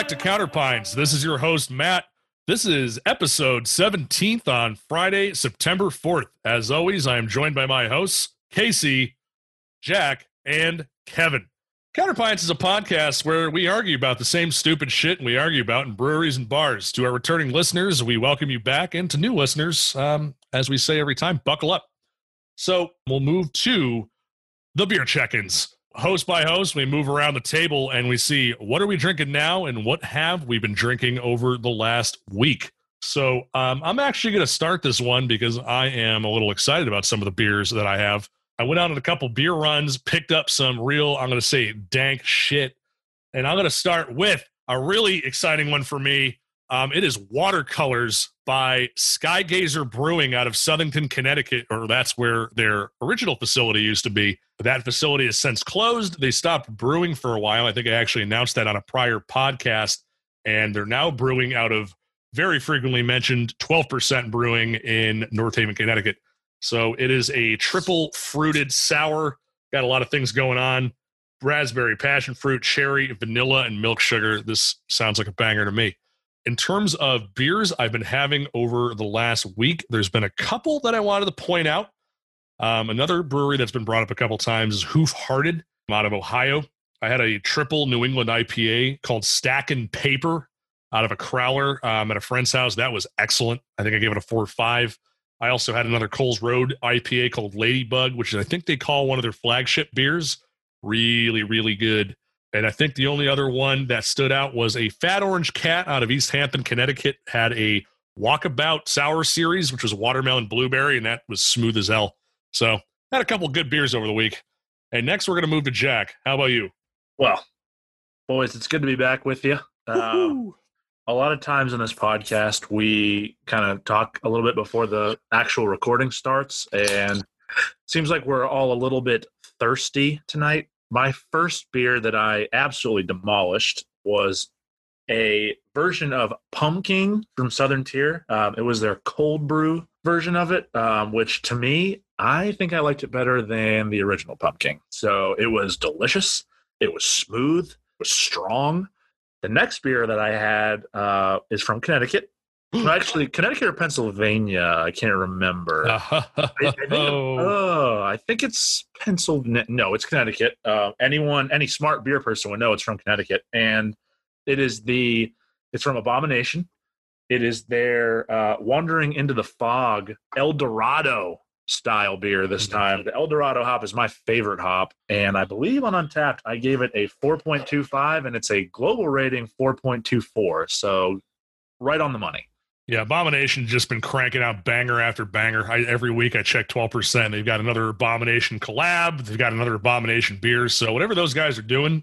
back to Counterpints. This is your host, Matt. This is episode 17th on Friday, September 4th. As always, I am joined by my hosts, Casey, Jack, and Kevin. Counterpints is a podcast where we argue about the same stupid shit we argue about in breweries and bars. To our returning listeners, we welcome you back, and to new listeners, um, as we say every time, buckle up. So we'll move to the beer check-ins. Host by host, we move around the table and we see what are we drinking now and what have we been drinking over the last week. So um, I'm actually going to start this one because I am a little excited about some of the beers that I have. I went out on a couple beer runs, picked up some real, I'm going to say, dank shit. And I'm going to start with a really exciting one for me. Um, it is Watercolors by Skygazer Brewing out of Southington, Connecticut, or that's where their original facility used to be. But that facility has since closed. They stopped brewing for a while. I think I actually announced that on a prior podcast. And they're now brewing out of very frequently mentioned 12% brewing in North Haven, Connecticut. So it is a triple fruited sour. Got a lot of things going on raspberry, passion fruit, cherry, vanilla, and milk sugar. This sounds like a banger to me. In terms of beers I've been having over the last week, there's been a couple that I wanted to point out. Um, another brewery that's been brought up a couple times is Hoof Hearted out of Ohio. I had a triple New England IPA called Stack and Paper out of a crowler um, at a friend's house. That was excellent. I think I gave it a four or five. I also had another Coles Road IPA called Ladybug, which I think they call one of their flagship beers. Really, really good. And I think the only other one that stood out was a Fat Orange Cat out of East Hampton, Connecticut, had a Walkabout Sour Series, which was watermelon blueberry, and that was smooth as hell. So had a couple good beers over the week. And next we're going to move to Jack. How about you? Well, boys, it's good to be back with you. Uh, a lot of times in this podcast, we kind of talk a little bit before the actual recording starts, and seems like we're all a little bit thirsty tonight. My first beer that I absolutely demolished was a version of Pumpkin from Southern Tier. Um, it was their cold brew version of it, um, which to me, I think I liked it better than the original Pumpkin. So it was delicious. It was smooth. It was strong. The next beer that I had uh, is from Connecticut. Actually, Connecticut or Pennsylvania, I can't remember. I, I think, oh, I think it's Pennsylvania. No, it's Connecticut. Uh, anyone, any smart beer person would know it's from Connecticut, and it is the. It's from Abomination. It is their uh, Wandering into the Fog El Dorado style beer this Mhm. time. The El Dorado hop is my favorite hop, and I believe on Untappd I gave it a 4.25, and it's a global rating 4.24. So right on the money. Yeah, Abomination just been cranking out banger after banger. I, every week I check 12%. They've got another Abomination collab. They've got another Abomination beer. So whatever those guys are doing,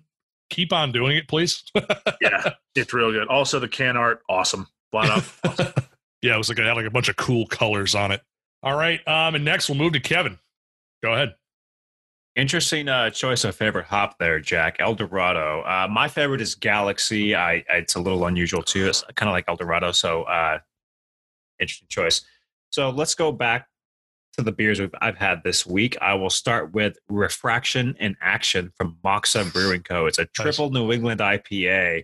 keep on doing it, please. Yeah, it's real good. Also, the can art, awesome. Flat out. awesome. yeah, it was like it had like a bunch of cool colors on it. All right. Um, and next we'll move to Kevin. Go ahead. Interesting uh, choice of favorite hop there, Jack. El Dorado. Uh, my favorite is Galaxy. I, I it's a little unusual too. It's kind of like El Dorado, so uh, interesting choice. So let's go back to the beers we've, I've had this week. I will start with Refraction in Action from Moxa Brewing Co. It's a triple New England IPA.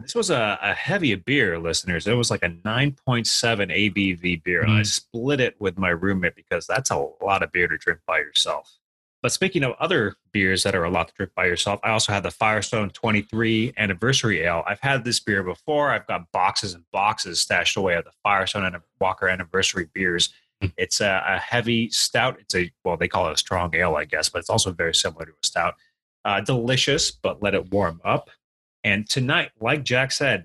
This was a, a heavy beer, listeners. It was like a 9.7 ABV beer, and I Mm. split it with my roommate because that's a lot of beer to drink by yourself. But speaking of other beers that are a lot to drink by yourself, I also had the Firestone 23 Anniversary Ale. I've had this beer before. I've got boxes and boxes stashed away of the Firestone and Walker Anniversary beers. Hmm. It's a, a heavy stout. It's a well, they call it a strong ale, I guess, but it's also very similar to a stout. Uh, delicious, but let it warm up. And tonight, like Jack said,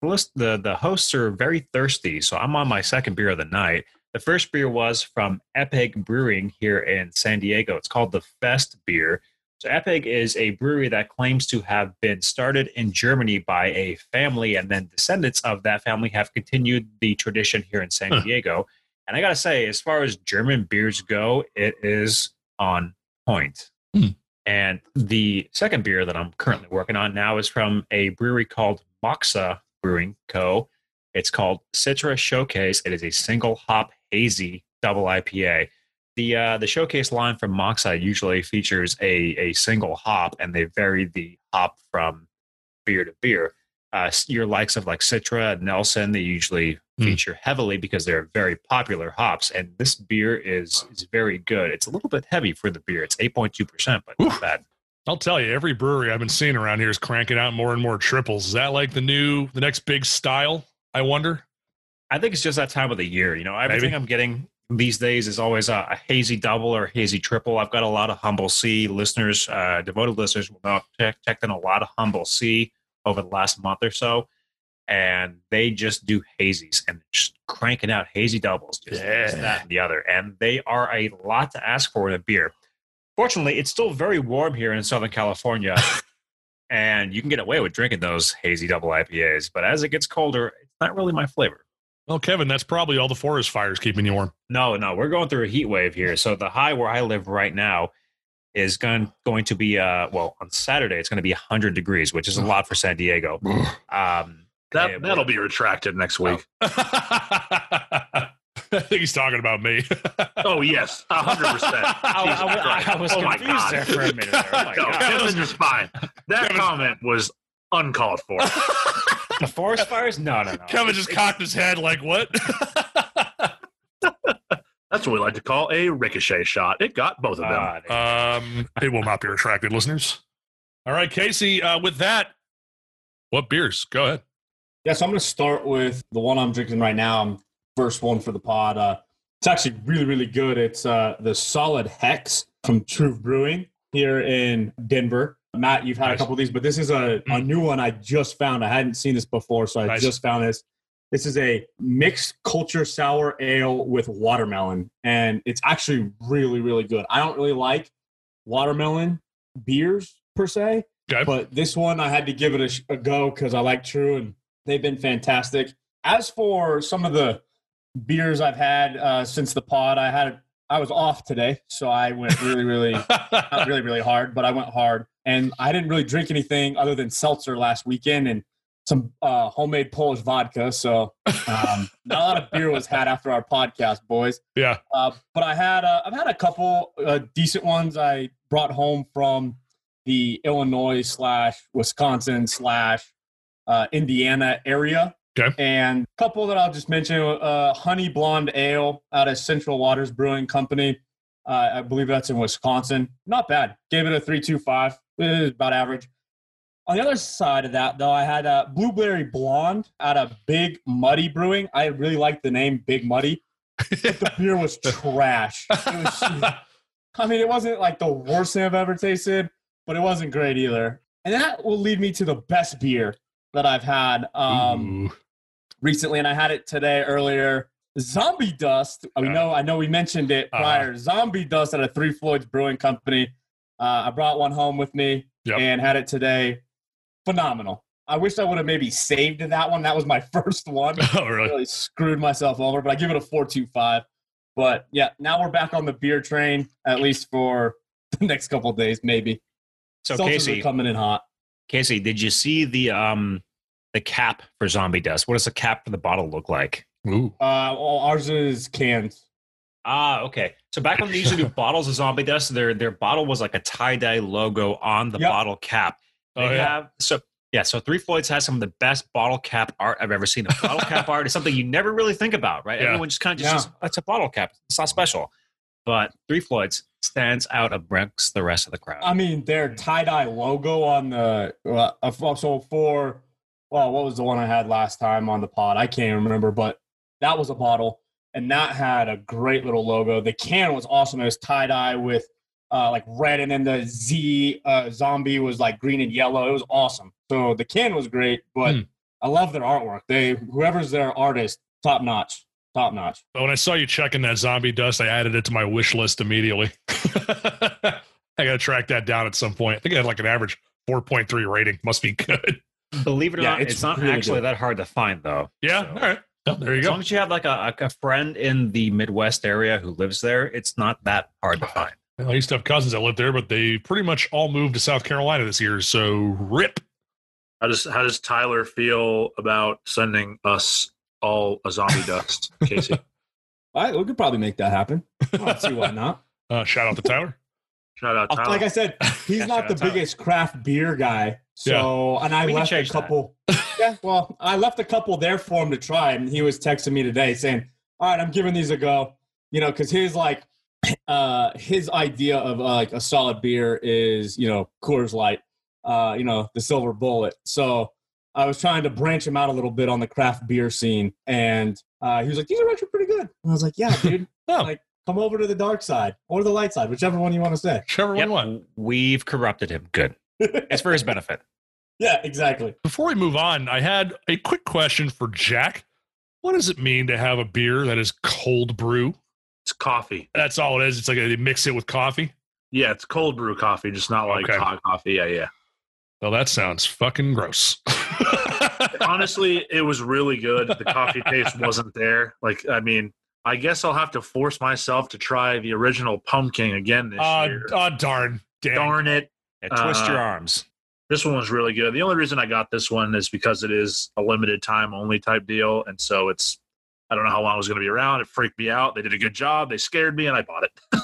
the the hosts are very thirsty, so I'm on my second beer of the night. The first beer was from Epig Brewing here in San Diego. It's called the Fest beer. So Epig is a brewery that claims to have been started in Germany by a family, and then descendants of that family have continued the tradition here in San Huh. Diego. And I gotta say, as far as German beers go, it is on point. Hmm. And the second beer that I'm currently working on now is from a brewery called Moxa Brewing Co. It's called Citra Showcase. It is a single hop hazy double IPA. The uh, the showcase line from Moxa usually features a, a single hop, and they vary the hop from beer to beer. uh, your likes of like Citra and Nelson, they usually Hmm. feature heavily because they're very popular hops. And this beer is is very good. It's a little bit heavy for the beer. It's 8.2%, but not bad. I'll tell you, every brewery I've been seeing around here is cranking out more and more triples. Is that like the new, the next big style? I wonder. I think it's just that time of the year. You know, everything Maybe. I'm getting these days is always a, a hazy double or hazy triple. I've got a lot of Humble Sea listeners, uh, devoted listeners will know check, checked in a lot of Humble Sea over the last month or so. And they just do hazies and just cranking out hazy doubles, just this, Yeah. that, and the other. And they are a lot to ask for in a beer. Fortunately, it's still very warm here in Southern California. and you can get away with drinking those hazy double IPAs. But as it gets colder, it's not really my flavor. Well, Kevin, that's probably all the forest fires keeping you warm. No, no, we're going through a heat wave here. So the high where I live right now is going going to be uh well on Saturday it's going to be 100 degrees, which is a lot for San Diego. Um That yeah, that'll be retracted next week. I think he's talking about me. Oh yes, hundred percent. I, I- I was Oh my confused God. there for a minute. There. Oh my No, God. Kevin's just fine. That Kevin's- comment was uncalled for. The forest fires? No, no, no. Kevin just cocked his head like, what? That's what we like to call a ricochet shot. It got both of them. There- um, it will not be retracted, listeners. All right, Casey, uh, with that, what beers? Go ahead. Yeah, so I'm going to start with the one I'm drinking right now. I'm first one for the pod. Uh, it's actually really, really good. It's uh, the Solid Hex from Truth Brewing here in Denver. Matt, you've had Nice. a couple of these, but this is a, a Mm. new one I just found. I hadn't seen this before, so I Nice. just found this. This is a mixed culture sour ale with watermelon, and it's actually really, really good. I don't really like watermelon beers per se, Okay. but this one I had to give it a, a go because I like True and they've been fantastic. As for some of the beers I've had uh, since the pod, I had I was off today, so I went really, really, not really, really hard, but I went hard, and I didn't really drink anything other than seltzer last weekend and some uh, homemade Polish vodka. So um, not a lot of beer was had after our podcast, boys. yeah. Uh, but I had uh, I've had a couple uh, decent ones I brought home from the Illinois slash Wisconsin slash uh, Indiana area. Okay. And a couple that I'll just mention: uh, Honey Blonde Ale out of Central Waters Brewing Company. Uh, I believe that's in Wisconsin. Not bad. Gave it a three two five. About average. On the other side of that, though, I had a Blueberry Blonde out of Big Muddy Brewing. I really liked the name Big Muddy but the beer was trash. It was, I mean, it wasn't like the worst thing I've ever tasted, but it wasn't great either. And that will lead me to the best beer that I've had um, recently, and I had it today earlier. Zombie Dust. I know, I know, we mentioned it Uh-huh. prior. Zombie Dust at a Three Floyds Brewing Company. Uh, I brought one home with me Yep. and had it today. Phenomenal. I wish I would have maybe saved that one. That was my first one oh, really? really screwed myself over, but I give it a four two five. But yeah, now we're back on the beer train, at least for the next couple of days, maybe. so Seltzers Casey, are coming in hot. Casey, did you see the um the cap for zombie dust? What does the cap for the bottle look like? Ooh. Uh, well, ours is cans. Ah, okay. So back when they used to do bottles of zombie dust, their their bottle was like a tie dye logo on the Yep. bottle cap. They Oh, yeah. have so yeah. So Three Floyds has some of the best bottle cap art I've ever seen. A bottle cap art is something you never really think about, right? Yeah. Everyone just kind of just Yeah. says, "It's a bottle cap. It's not special." But Three Floyds stands out amongst the rest of the crowd. I mean, their tie dye logo on the uh, uh, so for well, what was the one I had last time on the pod? I can't remember, but that was a bottle, and that had a great little logo. The can was awesome. It was tie dye with uh, like red, and then the Z uh, zombie was like green and yellow. It was awesome. So the can was great, but Hmm. I love their artwork. They whoever's their artist, top notch, top notch. But when I saw you checking that zombie dust, I added it to my wish list immediately. I got to track that down at some point. I think it had like an average 4.3 rating. Must be good. Believe it or Yeah, not, it's it's, not really actually good. that hard to find though. Yeah. So- All right. Well, there you As go. long as you have like a, a friend in the Midwest area who lives there, it's not that hard to find. I used to have cousins that lived there, but they pretty much all moved to South Carolina this year. So rip. How does how does Tyler feel about sending us all a zombie dust, Casey? I, we could probably make that happen. I don't see why not. Uh, shout out to Tyler. Shout out Tyler. Like I said, he's Yeah, not the out Tyler. biggest craft beer guy. So, and I We can left a couple. yeah, well, I left a couple there for him to try, and he was texting me today saying, "All right, I'm giving these a go." You know, because his like, uh, his idea of uh, like a solid beer is you know Coors Light, uh, you know the Silver Bullet. So I was trying to branch him out a little bit on the craft beer scene, and uh, he was like, "These are actually pretty good." And I was like, "Yeah, dude, Oh, like come over to the dark side or the light side, whichever one you want to say." whichever one Yep, you want. we've corrupted him. Good. It's for his benefit. Yeah, exactly. Before we move on, I had a quick question for Jack. What does it mean to have a beer that is cold brew? it's coffee. That's all it is. It's like they mix it with coffee. Yeah, it's cold brew coffee, just not like Okay. hot coffee. Yeah, yeah. Well, that sounds fucking gross. Honestly, it was really good. The coffee taste wasn't there. Like, I mean, I guess I'll have to force myself to try the original pumpkin again this Oh, year. oh, darn. Damn. Darn it. Yeah, twist Uh, your arms. This one was really good. The only reason I got this one is because it is a limited time only type deal. And so it's, I don't know how long it was going to be around. It freaked me out. They did a good job. They scared me and I bought it.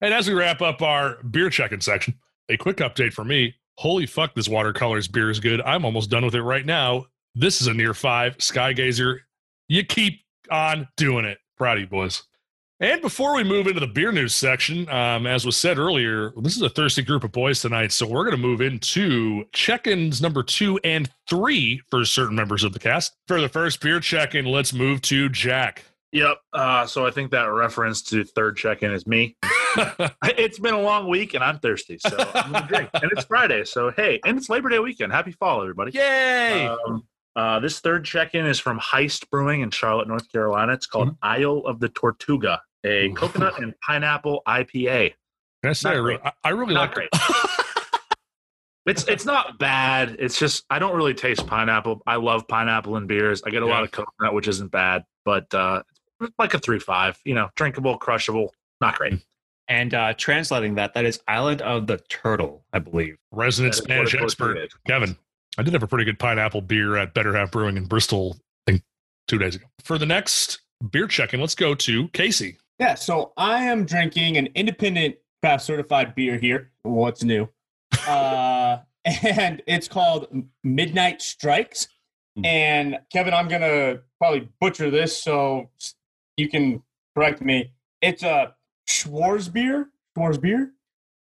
And as we wrap up our beer checking section, a quick update for me. Holy fuck, this watercolors beer is good. I'm almost done with it right now. This is a near five. Skygazer, you keep on doing it. Proud of you, boys. And before we move into the beer news section, um, as was said earlier, this is a thirsty group of boys tonight. So we're going to move into check ins number two and three for certain members of the cast. For the first beer check in, let's move to Jack. Yep. Uh, so I think that reference to third check in is me. it's been a long week and I'm thirsty. So I'm going to drink. And it's Friday. So, hey, and it's Labor Day weekend. Happy fall, everybody. Yay! Um, uh, this third check-in is from Heist Brewing in Charlotte, North Carolina. It's called Isle of the Tortuga, a coconut and pineapple IPA. Can I say, I, re- I- really Not like great. It's it's not bad. It's just I don't really taste pineapple. I love pineapple in beers. I get a Yeah. lot of coconut, which isn't bad, but uh, like a three five. You know, drinkable, crushable. Not great. And uh, translating that, that is Island of the Turtle, I believe. resident Spanish expert. Kevin. I did have a pretty good pineapple beer at Better Half Brewing in Bristol, I think two days ago. For the next beer check-in, let's go to Casey. Yeah, so I am drinking an independent craft certified beer here. What's new? uh, and it's called Midnight Strikes. Hmm. And Kevin, I'm gonna probably butcher this, so you can correct me. It's a Schwarz beer. Schwarz beer.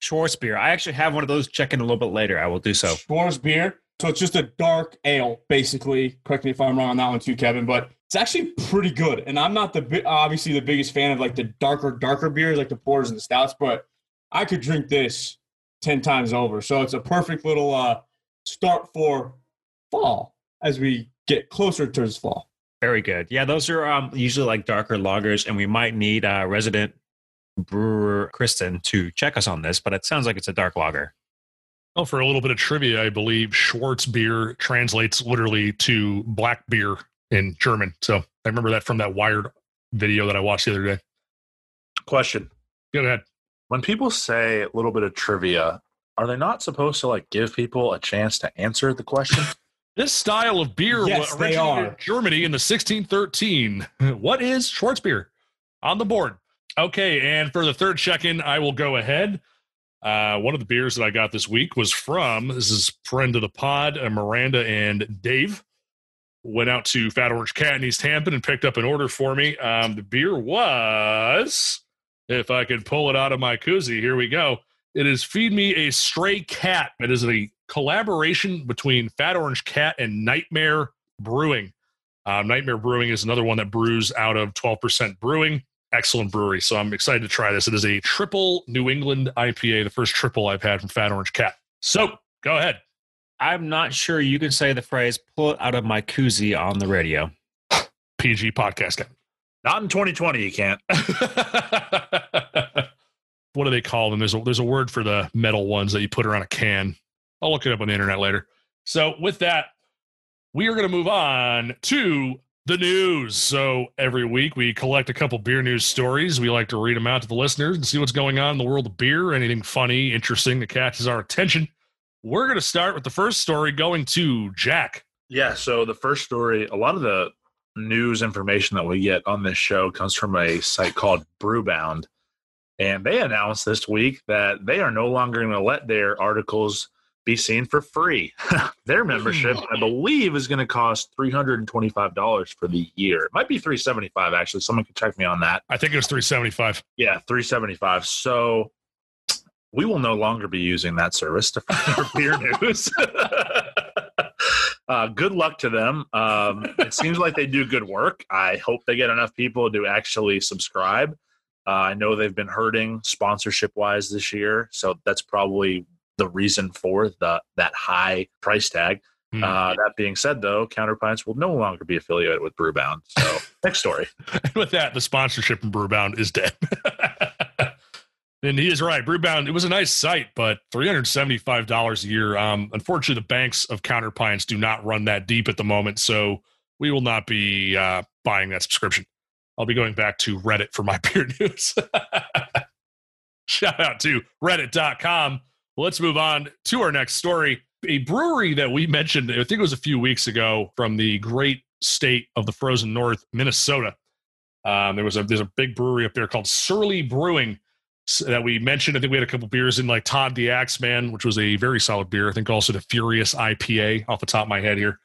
Schwarzbier. Schwarzbier. I actually have one of those. Check in a little bit later. I will do so. Schwarzbier. So it's just a dark ale, basically. Correct me if I'm wrong on that one too, Kevin. But it's actually pretty good. And I'm not the obviously the biggest fan of like the darker, darker beers, like the porters and the stouts. But I could drink this ten times over. So it's a perfect little uh, start for fall as we get closer towards fall. Very good. Yeah, those are um, usually like darker lagers, and we might need uh, resident brewer Kristen to check us on this, but it sounds like it's a dark lager. Well, for a little bit of trivia, I believe Schwarz beer translates literally to black beer in German. So I remember that from that Wired video that I watched the other day. Question: Go ahead. When people say a little bit of trivia, are they not supposed to like give people a chance to answer the question? This style of beer Yes, wa- originated in Germany in the 1613. What is Schwarzbier? On the board. Okay, and for the third check-in, I will go ahead. Uh, one of the beers that I got this week was from this is friend of the pod, uh, Miranda and Dave. Went out to Fat Orange Cat in East Hampton and picked up an order for me. Um, the beer was, if I could pull it out of my koozie, here we go. It is Feed Me a Stray Cat. It is a collaboration between Fat Orange Cat and Nightmare Brewing. Um, Nightmare Brewing is another one that brews out of 12% brewing. Excellent brewery. So I'm excited to try this. It is a triple New England IPA, the first triple I've had from Fat Orange Cat. So go ahead. I'm not sure you can say the phrase "pull it out of my koozie" on the radio. PG podcast guy. not in 2020, you can't. what do they call them? There's a, there's a word for the metal ones that you put around a can. I'll look it up on the internet later. So with that, we are going to move on to the news. So every week we collect a couple beer news stories. We like to read them out to the listeners and see what's going on in the world of beer. Anything funny, interesting that catches our attention. We're going to start with the first story going to Jack. Yeah, so the first story, a lot of the news information that we get on this show comes from a site called Brewbound. And they announced this week that they are no longer going to let their articles be seen for free. their membership, I believe, is going to cost $325 for the year. It might be 375 actually. Someone can check me on that. I think it was 375. Yeah, 375. So we will no longer be using that service to for beer news. uh, good luck to them. Um, it seems like they do good work. I hope they get enough people to actually subscribe. Uh, I know they've been hurting sponsorship wise this year, so that's probably the reason for the that high price tag. Hmm. Uh, that being said, though, Counterpints will no longer be affiliated with Brewbound. So next story. And with that, the sponsorship from Brewbound is dead. and he is right. Brewbound, it was a nice site, but $375 a year. Um, unfortunately, the banks of Counterpints do not run that deep at the moment. So we will not be uh, buying that subscription. I'll be going back to Reddit for my beer news. Shout out to reddit.com. Let's move on to our next story. A brewery that we mentioned, I think it was a few weeks ago, from the great state of the frozen north, Minnesota. Um, there was a there's a big brewery up there called Surly Brewing that we mentioned. I think we had a couple beers in like Todd the Axeman, which was a very solid beer. I think also the Furious IPA off the top of my head here.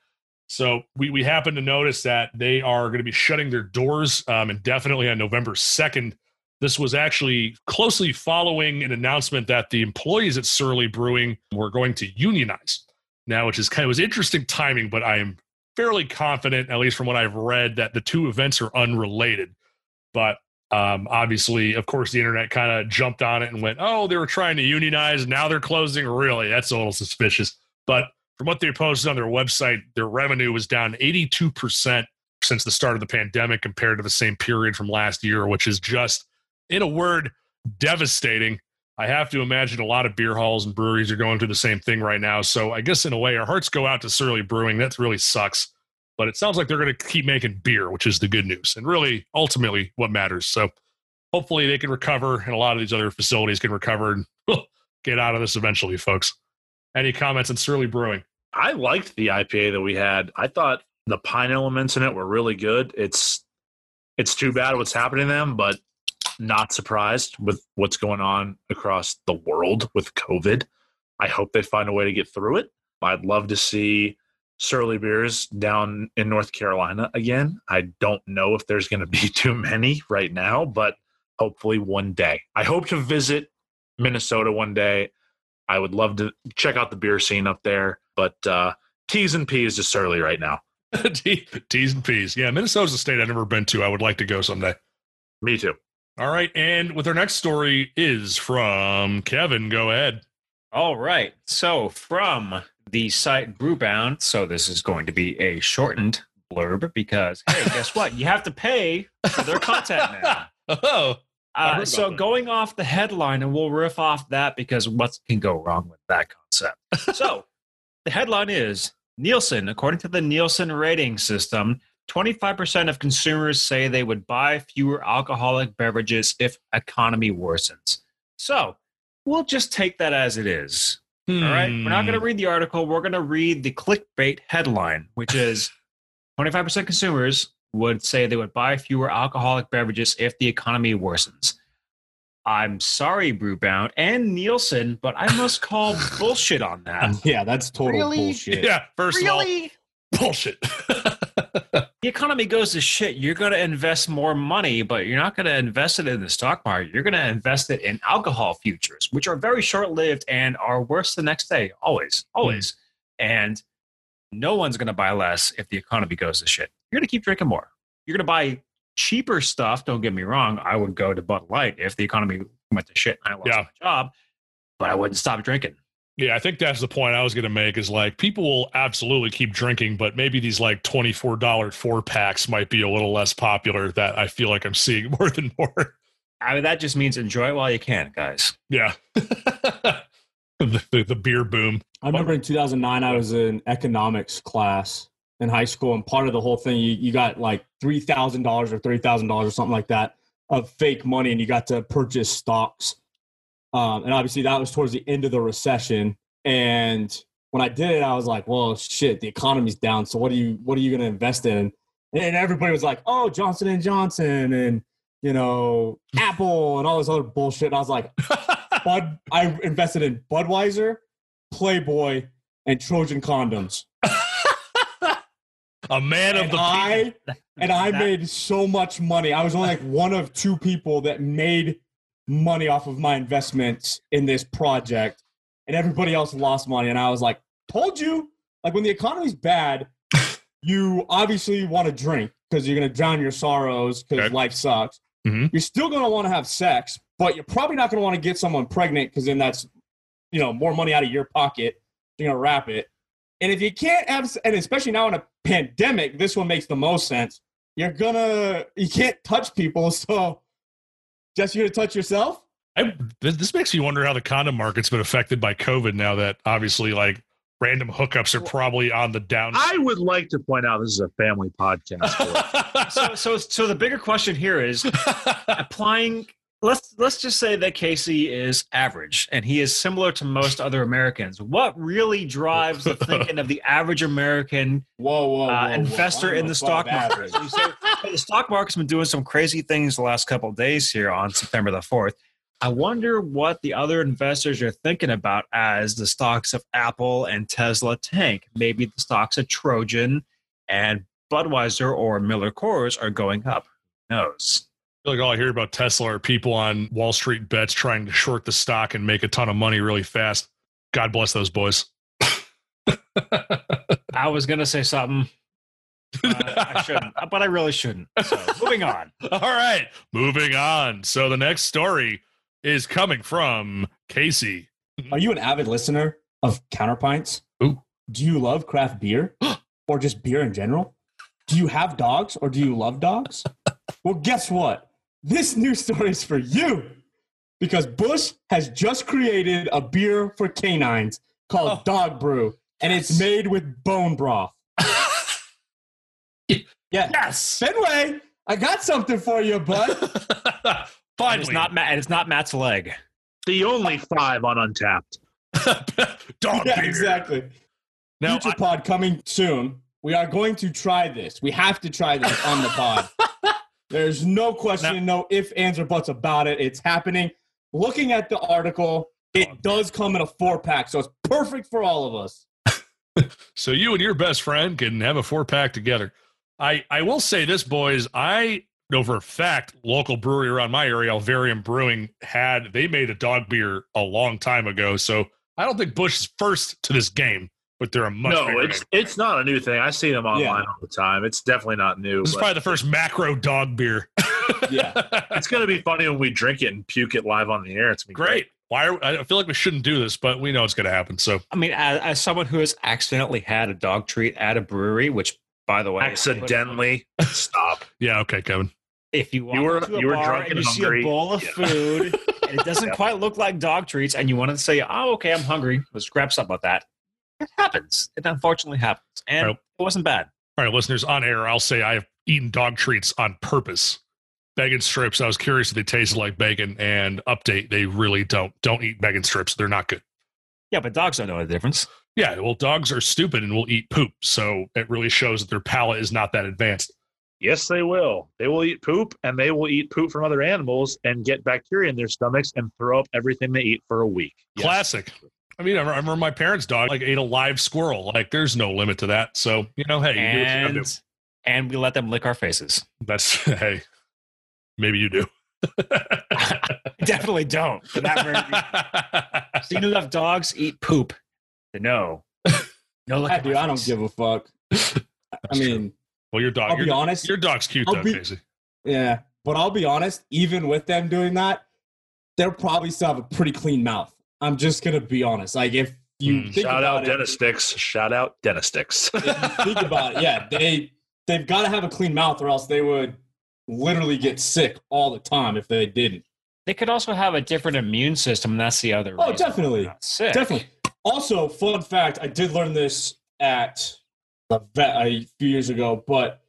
So we we happen to notice that they are going to be shutting their doors um, indefinitely on November second. This was actually closely following an announcement that the employees at Surly Brewing were going to unionize. Now, which is kind of was interesting timing, but I am fairly confident, at least from what I've read, that the two events are unrelated. But um, obviously, of course, the internet kind of jumped on it and went, "Oh, they were trying to unionize. Now they're closing." Really, that's a little suspicious. But from what they posted on their website, their revenue was down 82 percent since the start of the pandemic compared to the same period from last year, which is just, in a word, devastating. I have to imagine a lot of beer halls and breweries are going through the same thing right now. So I guess in a way, our hearts go out to Surly Brewing. That really sucks. But it sounds like they're going to keep making beer, which is the good news and really ultimately what matters. So hopefully they can recover and a lot of these other facilities can recover and get out of this eventually, folks. Any comments on Surly Brewing? I liked the IPA that we had. I thought the pine elements in it were really good. It's it's too bad what's happening to them, but not surprised with what's going on across the world with COVID. I hope they find a way to get through it. I'd love to see Surly beers down in North Carolina again. I don't know if there's going to be too many right now, but hopefully one day. I hope to visit Minnesota one day. I would love to check out the beer scene up there, but uh, T's and P is just Surly right now. T's and P's. Yeah, Minnesota's a state I've never been to. I would like to go someday. Me too. All right. And with our next story is from Kevin. Go ahead. All right. So from the site Brewbound, so this is going to be a shortened blurb because hey, guess what? You have to pay for their content now. Oh, Uh, about so that. going off the headline, and we'll riff off that because what can go wrong with that concept? so the headline is Nielsen, according to the Nielsen rating system, 25% of consumers say they would buy fewer alcoholic beverages if economy worsens. So we'll just take that as it is. All right. We're not Hmm. going to read the article. We're going to read the clickbait headline, which is 25% consumers would say they would buy fewer alcoholic beverages if the economy worsens. I'm sorry, Brewbound and Nielsen, but I must call bullshit on that. Yeah, that's total Really? bullshit. Yeah. First of all, Really? Bullshit. The economy goes to shit. You're going to invest more money, but you're not going to invest it in the stock market. You're going to invest it in alcohol futures, which are very short lived and are worse the next day. Always, always. Hmm. And no one's going to buy less if the economy goes to shit. You're going to keep drinking more. You're going to buy cheaper stuff. Don't get me wrong. I would go to Bud Light if the economy went to shit and I lost Yeah. my job, but I wouldn't stop drinking. Yeah, I think that's the point I was going to make is like people will absolutely keep drinking, but maybe these like $24 four packs might be a little less popular that I feel like I'm seeing more than more. I mean, that just means enjoy it while you can, guys. Yeah. the, the, the beer boom. I remember in 2009, I was in economics class in high school, and part of the whole thing, you, you got like $3,000 or $3,000 or something like that of fake money, and you got to purchase stocks. Um, and obviously, that was towards the end of the recession. And when I did it, I was like, well, shit, the economy's down. So what are you, what are you going to invest in? And everybody was like, oh, Johnson and Johnson and you know, Apple and all this other bullshit. And I was like, Bud, I invested in Budweiser, Playboy, and Trojan condoms. a man of and the I and I made so much money. I was only like one of two people that made money off of my investments in this project, and everybody else lost money. And I was like, "Told you!" Like when the economy's bad, you obviously want to drink because you're gonna drown your sorrows because Okay. life sucks. Mhm. You're still gonna want to have sex, but you're probably not gonna want to get someone pregnant because then that's you know more money out of your pocket. You're gonna wrap it. And if you can't have, and especially now in a pandemic, this one makes the most sense. You're gonna, you can't touch people, so just you to touch yourself. I, this, this makes me wonder how the condom market's been affected by COVID now that obviously like random hookups are probably on the down. I would like to point out this is a family podcast. So, so, so the bigger question here is applying. Let's let's just say that Casey is average, and he is similar to most other Americans. What really drives the thinking of the average American Whoa, whoa, uh, investor in the stock market? So "Hey, the stock market's been doing some crazy things the last couple of days here on September the fourth. I wonder what the other investors are thinking about as the stocks of Apple and Tesla tank. Maybe the stocks of Trojan and Budweiser or Miller Coors are going up. Who knows? Feel like all I hear about Tesla are people on Wall Street bets trying to short the stock and make a ton of money really fast. God bless those boys. I was gonna say something. but I shouldn't, but I really shouldn't. So moving on. All right, moving on. So the next story is coming from Casey. Are you an avid listener of Counterpints? Ooh. Do you love craft beer or just beer in general? Do you have dogs or do you love dogs? well, guess what? This news story is for you because Busch has just created a beer for canines called Oh. Dog Brew, and it's made with bone broth. Yeah. Yes. Fenway, I got something for you, bud. And Finally, it's not Matt. And it's not Matt's leg. the only five on Untappd. dog yeah, beer. exactly. Now, Future pod coming soon. We are going to try this. We have to try this on the pod. There's no question, no if, ands, or buts about it. It's happening. Looking at the article, it oh, does come in a four pack, so it's perfect for all of us. so you and your best friend can have a four pack together. I I will say this, boys. I know for a fact local brewery around my area, Alvarium Brewing, had they made a dog beer a long time ago. So I don't think Busch is first to this game, but they're a much no, bigger it's name. it's not a new thing. I see them online Yeah. all the time. It's definitely not new. This is probably the first macro dog beer. Yeah. it's going to be funny when we drink it and puke it live on the air. It's gonna be great. Why? Are, I feel like we shouldn't do this, but we know it's going to happen. So I mean, as, as someone who has accidentally had a dog treat at a brewery, which, by the way, Accidentally, stop. yeah, okay, Kevin. if you walk You were- you were drunk and and you see a bowl of Yeah. food and it doesn't Yeah. quite look like dog treats, and you want to say, "Oh, okay, I'm hungry," let's grab something like that. It happens. It unfortunately happens, and Right. it wasn't bad. All right, listeners, on air, I'll say I have eaten dog treats on purpose. Bacon strips. I was curious if they tasted like bacon, and update, they really don't. Don't eat bacon strips. They're not good. Yeah, but dogs don't know the difference. Yeah, well, dogs are stupid and will eat poop. So it really shows that their palate is not that advanced. Yes, they will. They will eat poop, and they will eat poop from other animals and get bacteria in their stomachs and throw up everything they eat for a week. Yes. Classic. I mean, I remember- my parents' dog like ate a live squirrel. Like, there's no limit to that. So you know, hey, you do what you gotta do. And and we let them lick our faces. That's hey, maybe you do. I definitely don't. For that very. Seen enough dogs eat poop to know. No, look I, dude, I don't give a fuck. I mean, well, your dog. I'll your, be honest. your dog's cute I'll though, be- Casey. Yeah, but I'll be honest. Even with them doing that, they'll probably still have a pretty clean mouth. I'm just gonna be honest. Like if you hmm. think Shout about out it, Dentistix. Shout out Dentistix. if think about it, yeah, they they've got to have a clean mouth, or else they would literally get sick all the time if they didn't. They could also have a different immune system. And that's the other. Oh, definitely. sick. Definitely. Also, fun fact: I did learn this at the vet a few years ago, but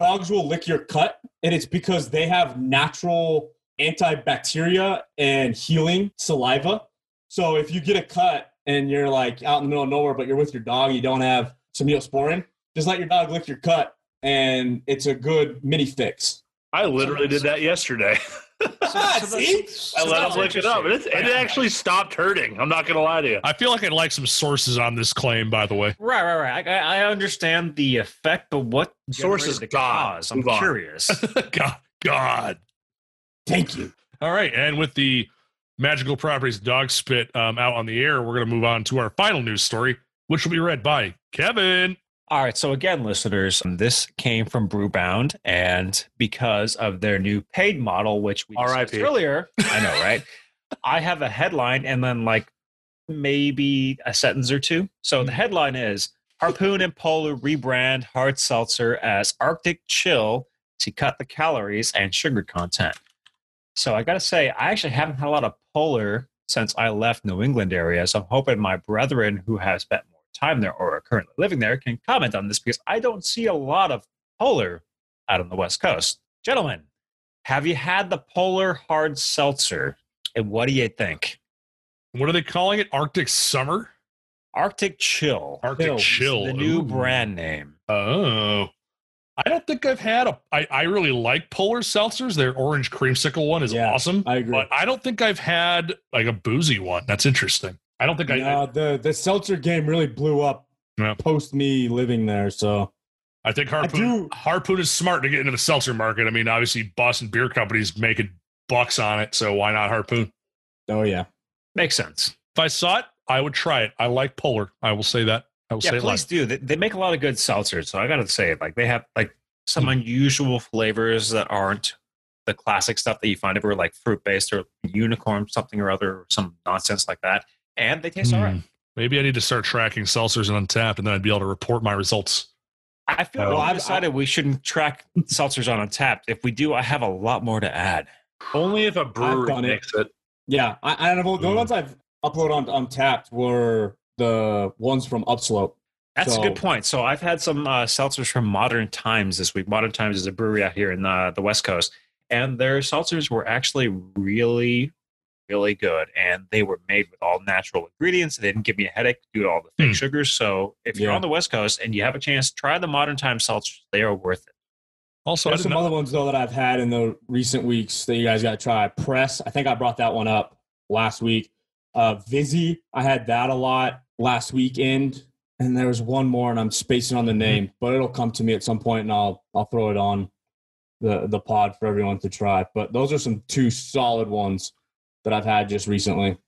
dogs will lick your cut, and it's because they have natural antibacteria and healing saliva. So if you get a cut and you're like out in the middle of nowhere, but you're with your dog, you don't have some neosporin, just let your dog lick your cut, and it's a good mini fix. I literally did that yesterday. Ah, see? I let him look it up, and, it actually stopped hurting. I'm not going to lie to you. I feel like I'd like some sources on this claim, by the way. Right, right, right. I, I understand the effect, but what sources is generated the God. cause? I'm Move curious. God, God. Thank you. All right, and with the magical properties dog spit um, out on the air, we're going to move on to our final news story, which will be read by Kevin. All right. So again, listeners, this came from Brewbound, and because of their new paid model, which we discussed R.I.P.. earlier, I know, right? I have a headline and then like maybe a sentence or two. So the headline is Harpoon and Polar rebrand hard seltzer as Arctic Chill to cut the calories and sugar content. So I got to say, I actually haven't had a lot of Polar since I left New England area. So I'm hoping my brethren who have spent more time there or are currently living there can comment on this because I don't see a lot of Polar out on the West Coast. Gentlemen, have you had the Polar hard seltzer? And what do you think? What are they calling it? Arctic Summer? Arctic Chill, Arctic Chill. Chill. the new Ooh. brand name. Oh. I don't think I've had a. I, I really like Polar Seltzers. Their orange creamsicle one is Yeah, awesome. I agree. But I don't think I've had like a boozy one. That's interesting. I don't think I. Yeah, the the seltzer game really blew up Yeah. post me living there. So I think I Harpoon do. Harpoon is smart to get into the seltzer market. I mean, obviously Boston beer companies making bucks on it, so why not Harpoon? Oh yeah. Makes sense. If I saw it, I would try it. I like Polar. I will say that. I will Yeah, say please like. do. They, they make a lot of good seltzers. So I got to say, like they have like some unusual flavors that aren't the classic stuff that you find everywhere, like fruit based or unicorn something or other, or some nonsense like that. And they taste all right. Hmm. Maybe I need to start tracking seltzers and Untappd, and then I'd be able to report my results. I feel Oh. like Well, I've- decided we shouldn't track seltzers on Untappd. If we do, I have a lot more to add. Only if a brewery done it. it. Yeah, I, I don't know. The Mm. ones I've uploaded on Untappd were the ones from Upslope. That's a good point. So I've had some uh, seltzers from Modern Times this week. Modern Times is a brewery out here in uh, the West Coast, and their seltzers were actually really, really good. And they were made with all natural ingredients. They didn't give me a headache due to all the fake Hmm. sugars. So if you're on the West Coast and you have a chance, try the Modern Times seltzers. They are worth it. Also, There's some know, other ones though that I've had in the recent weeks that you guys got to try. Press, I think I brought that one up last week. Uh, Vizzy, I had that a lot last weekend, and there was one more, and I'm spacing on the name, but it'll come to me at some point, and I'll I'll throw it on the the pod for everyone to try. But those are some two solid ones that I've had just recently.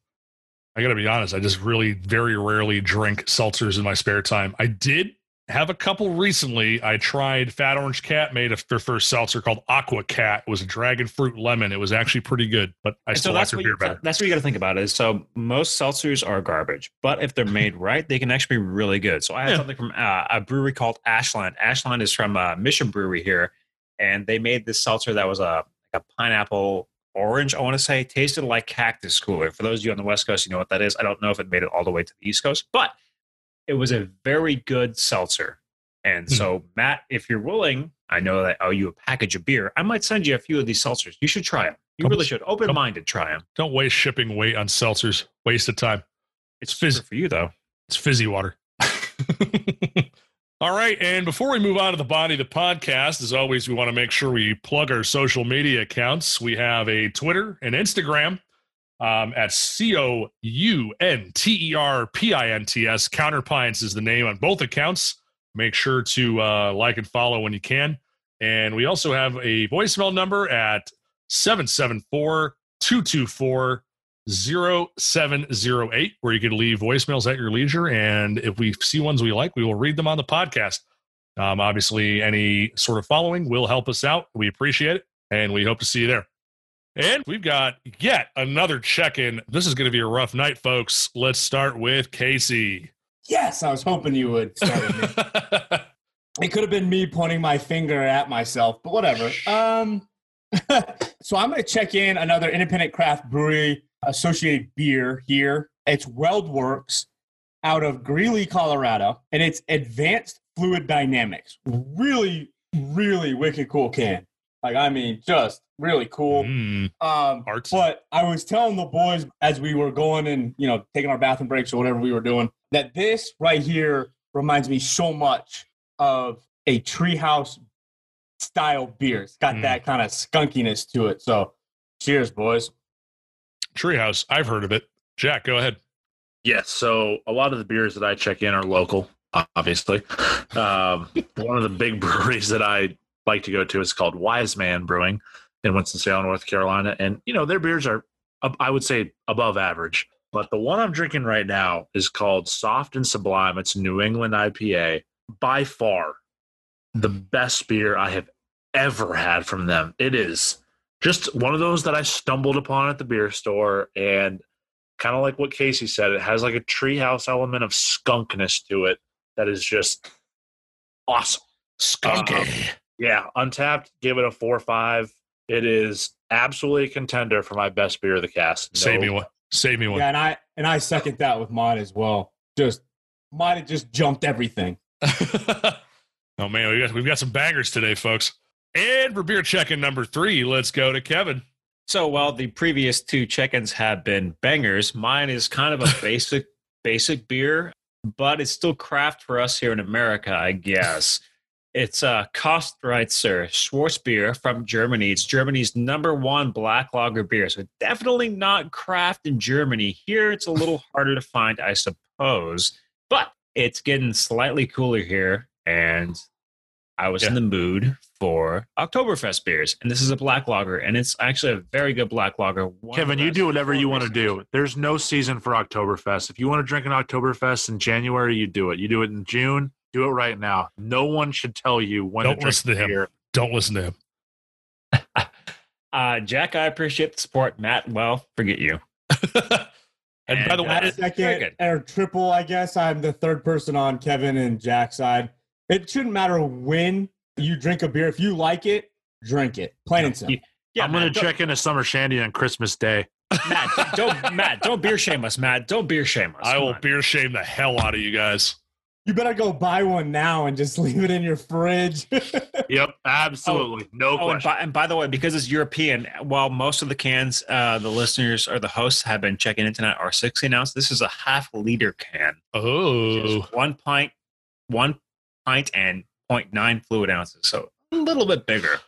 I got to be honest. I just really very rarely drink seltzers in my spare time. I did have a couple recently. I tried Fat Orange Cat made a, their first seltzer called Aqua Cat. It was a dragon fruit lemon. It was actually pretty good, but I And still like that's their what beer you, better. that's what you got to think about is so most seltzers are garbage, but if they're made right, they can actually be really good. So I had Yeah. something from uh, a brewery called Ashland. Ashland is from uh, Mission Brewery here, and they made this seltzer that was a like a pineapple orange. I want to say tasted like cactus cooler. For those of you on the West Coast, you know what that is. I don't know if it made it all the way to the East Coast, but it was a very good seltzer. And so, hmm. Matt, if you're willing, I know that I owe you a package of beer. I might send you a few of these seltzers. You should try them. You Come- really should. Open minded, try them. Don't waste shipping weight on seltzers. Waste of time. It's fizz- fizz for you though. It's fizzy water. All right. And before we move on to the body of the podcast, as always, we want to make sure we plug our social media accounts. We have a Twitter and Instagram um, at C O U N T E R P I N T S. Counterpints is the name on both accounts. Make sure to uh, like and follow when you can. And we also have a voicemail number at 774 224 0708 where you can leave voicemails at your leisure and if we see ones we like we will read them on the podcast um, obviously any sort of following will help us out we appreciate it and we hope to see you there and we've got yet another check-in this is going to be a rough night folks let's start with casey Yes, I was hoping you would start with me. it could have been me pointing my finger at myself, but whatever. Um, so I'm going to check in another independent craft brewery associated beer here. It's WeldWerks out of Greeley, Colorado, and it's Advanced Fluid Dynamics. Really, really wicked cool can. Like, I mean, just really cool. Mm, Um, artsy. but I was telling the boys as we were going and you know taking our bathroom breaks or whatever we were doing that this right here reminds me so much of a treehouse style beer. It's got Mm. that kind of skunkiness to it. So, cheers, boys. Treehouse. I've heard of it. Jack, go ahead. Yes. So a lot of the beers that I check in are local, obviously. Um, one of the big breweries that I like to go to is called Wise Man Brewing in Winston-Salem, North Carolina. And, you know, their beers are, I would say, above average. But the one I'm drinking right now is called Soft and Sublime. It's New England IPA. By far the best beer I have ever had from them. It is just one of those that I stumbled upon at the beer store and kind of like what Casey said, it has like a treehouse element of skunkness to it that is just awesome. Skunky. Um, Yeah, Untappd give it a four or five. It is absolutely a contender for my best beer of the cast. Save me one. Save me one. Yeah, and I and I second that with mine as well. Just might have just jumped everything. oh man, we got we've got some bangers today, folks. And for beer check-in number three, let's go to Kevin. So while the previous two check-ins have been bangers, mine is kind of a basic basic beer, but it's still craft for us here in America, I guess. It's uh, Köstritzer Schwarzbier from Germany. It's Germany's number one black lager beer. So definitely not craft in Germany. Here it's a little harder to find, I suppose. But it's getting slightly cooler here. And I was in the mood for Oktoberfest beers. And this is a black lager. And it's actually a very good black lager. One Kevin, you do whatever you want to do. There's no season for Oktoberfest. If you want to drink an Oktoberfest in January, you do it. You do it in June. Do it right now. No one should tell you when Don't to drink listen to him. beer. Don't listen to him. Uh, Jack, I appreciate the support. Matt, well, forget you. and by the way, That At second or triple, I guess I'm the third person on Kevin and Jack's side. It shouldn't matter when you drink a beer. If you like it, drink it. Plain and simple. Yeah, I'm going to check in a Summer Shandy on Christmas Day. don't- Matt, don't Matt, don't beer shame us, Matt. Don't beer shame us. I Come will on. beer shame the hell out of you guys. You better go buy one now and just leave it in your fridge. Yep, absolutely. no Oh, and question. by, and by the way, because it's European, while most of the cans, uh, the listeners or the hosts have been checking in tonight are 16 ounce. This is a half liter can. Oh, It's one pint, one pint and 0.9 fluid ounces. So a little bit bigger.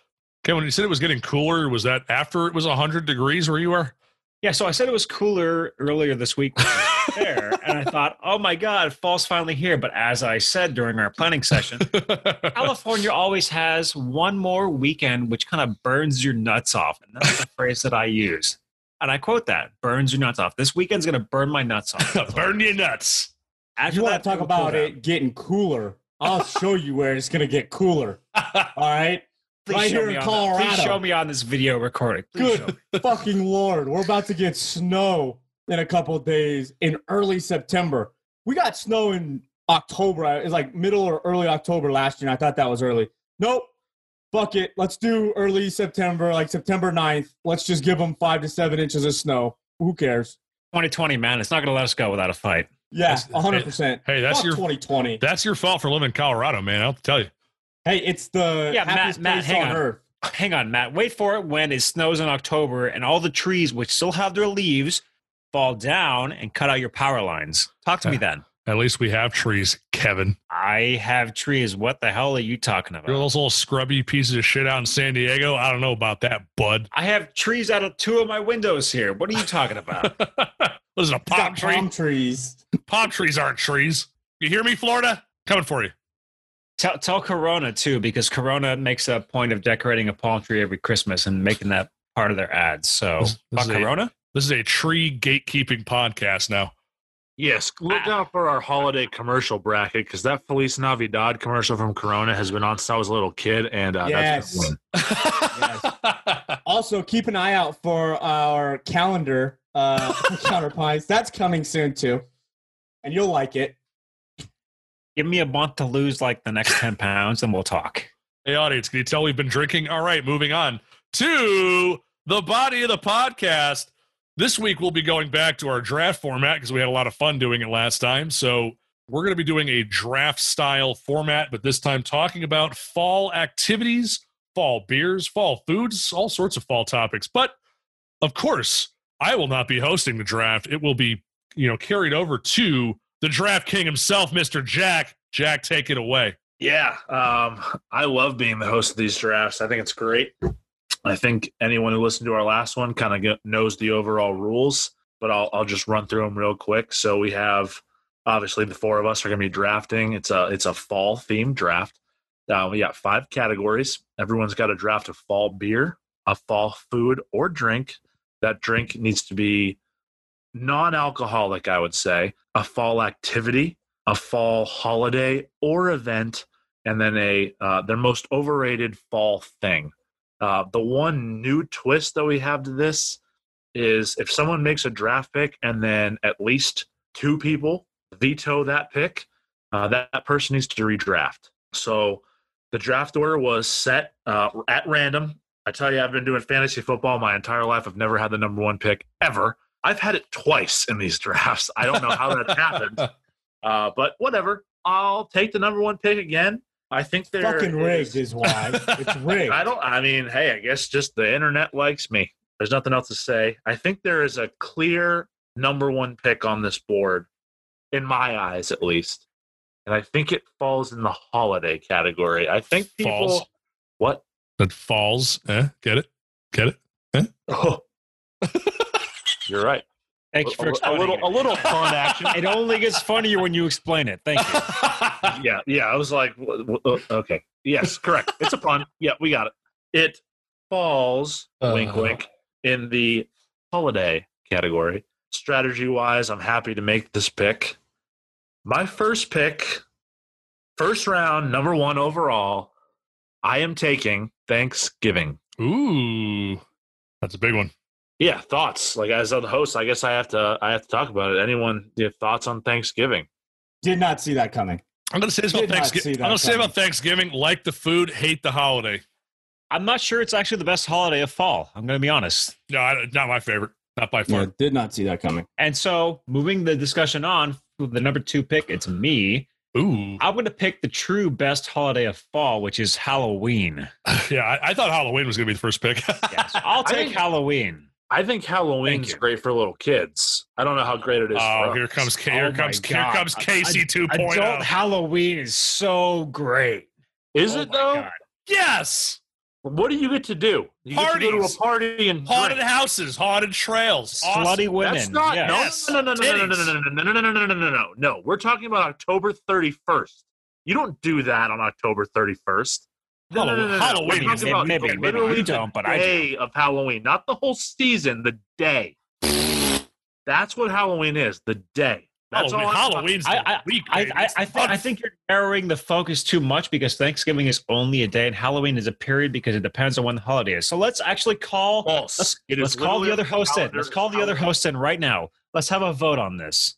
okay. When you said it was getting cooler, was that after it was hundred degrees where you are? Yeah, so I said it was cooler earlier this week when I was there, and I thought, oh my God, fall's finally here. But as I said during our planning session, California always has one more weekend which kind of burns your nuts off. And that's the phrase that I use. And I quote that burns your nuts off. This weekend's going to burn my nuts off. Burn your nuts. After you want to talk about it getting cooler? I'll show you where it's going to get cooler. All right. Please right here in on the- please Colorado. show me on this video recording. Please Good fucking lord. We're about to get snow in a couple days in early September. We got snow in October. It's like middle or early October last year. And I thought that was early. Nope. Fuck it. Let's do early September, like September 9th. Let's just give them five to seven inches of snow. Who cares? 2020, man, it's not going to let us go without a fight. Yeah, That's- 100%. Hey, that's Fuck your 2020. that's your fault for living in Colorado, man. I'll tell you. Hey, it's the Yeah, Matt- happiest Matt, hang on on. earth. Hang on, Matt. Wait for it when it snows in October and all the trees, which still have their leaves, fall down and cut out your power lines. Talk to me then. At least we have trees, Kevin. I have trees. What the hell are you talking You're about? those little scrubby pieces of shit out in San Diego. I don't know about that, bud. I have trees out of two of my windows here. What are you talking about? Listen, a It's palm tree. palm trees. Palm trees aren't trees. You hear me, Florida? Coming for you. Tell, tell Corona too, because Corona makes a point of decorating a palm tree every Christmas and making that part of their ads. So, This- this fuck is a- Corona. This is a tree gatekeeping podcast now. Yes, look Ah. out for our holiday commercial bracket because that Feliz Navidad commercial from Corona has been on since I was a little kid, and uh, that's Yes. Also, keep an eye out for our calendar uh, Counterpints. That's coming soon too, and you'll like it. Give me a month to lose like the next ten pounds, and we'll talk. Hey, audience, can you tell we've been drinking? All right, moving on to the body of the podcast. This week, we'll be going back to our draft format because we had a lot of fun doing it last time. So, we're going to be doing a draft style format, but this time talking about fall activities, fall beers, fall foods, all sorts of fall topics. But of course, I will not be hosting the draft. It will be, you know, carried over to the draft king himself, Mr. Jack. Jack, take it away. Yeah, um, I love being the host of these drafts. I think it's great. I think anyone who listened to our last one kind of knows the overall rules, but I'll I'll just run through them real quick. So we have obviously the four of us are going to be drafting. It's a it's a fall themed draft. Uh, we got five categories. Everyone's got to draft a fall beer, a fall food or drink. That drink needs to be non-alcoholic, I would say. A fall activity, a fall holiday or event, and then a uh, their most overrated fall thing. Uh, the one new twist that we have to this is if someone makes a draft pick and then at least two people veto that pick, uh, that, that, person needs to redraft. So the draft order was set uh, at random. I tell you, I've been doing fantasy football my entire life. I've never had the number one pick ever. I've had it twice in these drafts. I don't know how that happened, uh, but whatever. I'll take the number one pick again. I think they're fucking rigged is why it's rigged. I don't. I mean, hey, I guess just the internet likes me. There's nothing else to say. I think there is a clear number one pick on this board, in my eyes at least, and I think it falls in the holiday category. I think people. Falls. What? That falls. Eh? Get it? Get it? Eh? Oh. You're right. Thank you for a, a little it. a little fun action. it only gets funnier when you explain it. Thank you. yeah, yeah. I was like, uh, okay, yes, correct. It's a pun. Yeah, we got it. It falls, uh, wink, wink, in the holiday category. Strategy wise, I'm happy to make this pick. My first pick, first round, number one overall. I am taking Thanksgiving. Ooh, that's a big one yeah thoughts. Like as the host i guess i have to i have to talk about it. Anyone you have thoughts on thanksgiving? Did not see that coming. I'm gonna say this about thanksgiving i'm gonna say about thanksgiving like the food hate the holiday. I'm not sure it's actually the best holiday of fall i'm gonna be honest. No not my favorite not by far. Yeah, did not see that coming. And so moving the discussion on the number two pick it's me. Ooh. I'm going to pick the true best holiday of fall, which is Halloween. yeah, I, I thought Halloween was going to be the first pick. yes, I'll take Halloween. I think Halloween's great for little kids. I don't know how great it is. Oh, here comes here oh comes here comes Casey 2.0. Adult Halloween is so great. Is oh it though? God. Yes. What do you get to do? You Parties. get to go to a party and haunted drink. houses, haunted trails, awesome. slutty women. That's not yes. no, no, no, no, no, no, no, no, no, no, no, no, no, no, no. No, we're talking about October thirty first. You don't do that on October thirty first. No, no, no, no, Halloween. Maybe, about maybe, maybe you don't, but I day of Halloween, not the whole season. The day. That's what Halloween is. The day. That's Halloween, all Halloween's I, I, week. I, I, I, think, I think you're narrowing the focus too much because Thanksgiving is only a day and Halloween is a period because it depends on when the holiday is. So let's actually call. False. Let's, let's call the other host in. Let's call the other host in right now. Let's have a vote on this.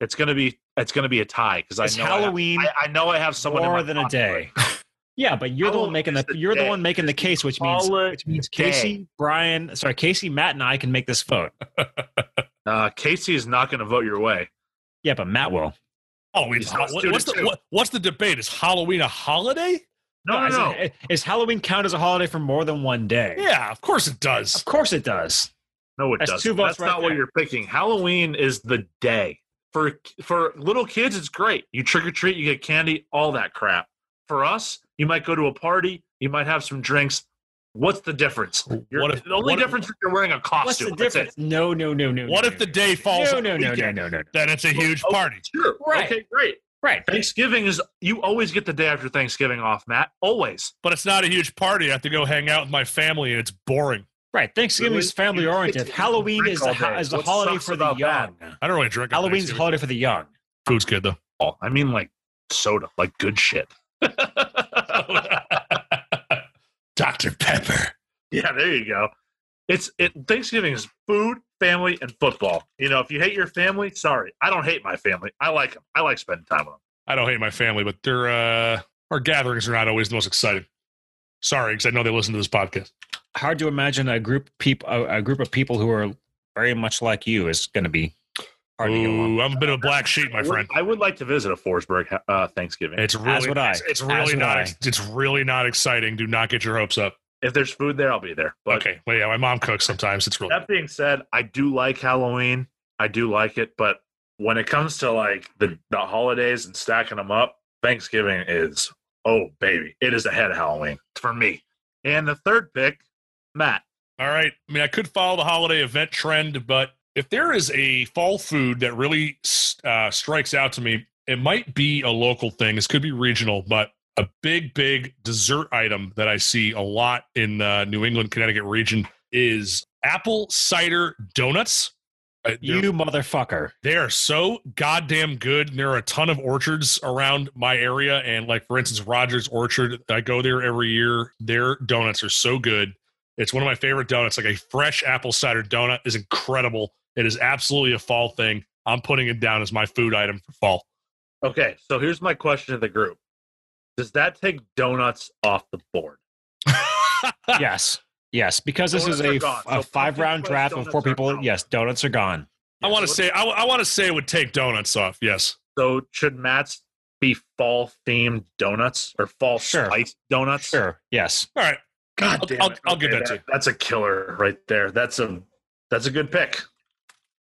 It's gonna be it's gonna be a tie because I know Halloween. I, have, I, I, know I have someone more than a day. Yeah, but you're the one making the, the you're day. the one making the case, which means which means Casey. Brian, sorry, Casey, Matt, and I can make this vote. uh, Casey is not going to vote your way. Yeah, but Matt will. Oh, what, what's the what, what's the debate? Is Halloween a holiday? No, no, no. Is, is, Halloween count as a holiday for more than one day? Yeah, of course it does. Of course it does. No, it That's doesn't. That's right not there. what you're picking. Halloween is the day for for little kids. It's great. You trick or treat, you get candy, all that crap. For us, you might go to a party, you might have some drinks. What's the difference? You're, if, the only difference if, is you're wearing a costume. What's the difference? No, no, no, no. What no, if the day falls? No, no, no, no, no, no. Then it's a huge oh, party. Sure. Right. Okay, great. Right. Thanksgiving is you always get the day after Thanksgiving off, Matt. Always. But it's not a huge party. I have to go hang out with my family, and it's boring. Right. Thanksgiving really? is family oriented. Halloween is the is the holiday for the young. That? I don't really drink. Halloween's a holiday for the young. Food's good though. Oh, I mean like soda, like good shit. Dr. Pepper. Yeah, there you go. It's it Thanksgiving is food, family, and football. You know, if you hate your family, sorry. I don't hate my family. I like them. I like spending time with them. I don't hate my family, but their uh our gatherings are not always the most exciting. Sorry, because I know they listen to this podcast. Hard to imagine a group people a, a group of people who are very much like you is going to be hard Ooh, to get along. I'm a bit of a black sheep, my friend. I would like to visit a Forsberg uh, Thanksgiving. It's really, As would I. It's, it's really not. I. It's really not exciting. Do not get your hopes up. If there's food there, I'll be there. But okay, well, yeah, my mom cooks sometimes. It's really. That being said, I do like Halloween. I do like it, but when it comes to like the the holidays and stacking them up, Thanksgiving is Oh baby, it is ahead of Halloween for me. And the third pick, Matt. All right. I mean, I could follow the holiday event trend, but if there is a fall food that really uh, strikes out to me, it might be a local thing. This could be regional, but a big, big dessert item that I see a lot in the New England, Connecticut region is apple cider donuts. Uh, you motherfucker. they are so goddamn good. And There are a ton of orchards around my area, and like for instance, Rogers Orchard. I go there every year. Their donuts are so good. It's one of my favorite donuts. Like a fresh apple cider donut is incredible. It is absolutely a fall thing. I'm putting it down as my food item for fall. Okay, so here's my question to the group: Does that take donuts off the board? yes. Yes. Because this Donuts is are a, gone. a So five round draft of four people. out. Yes, donuts are gone. I want to so say I, I want to say it would take donuts off. Yes. So should Matt's be fall themed donuts or fall Sure. spice donuts? Sure. Yes. All right. God I'll- damn I'll- I'll give that to you. That's a killer right there. That's a that's a good pick.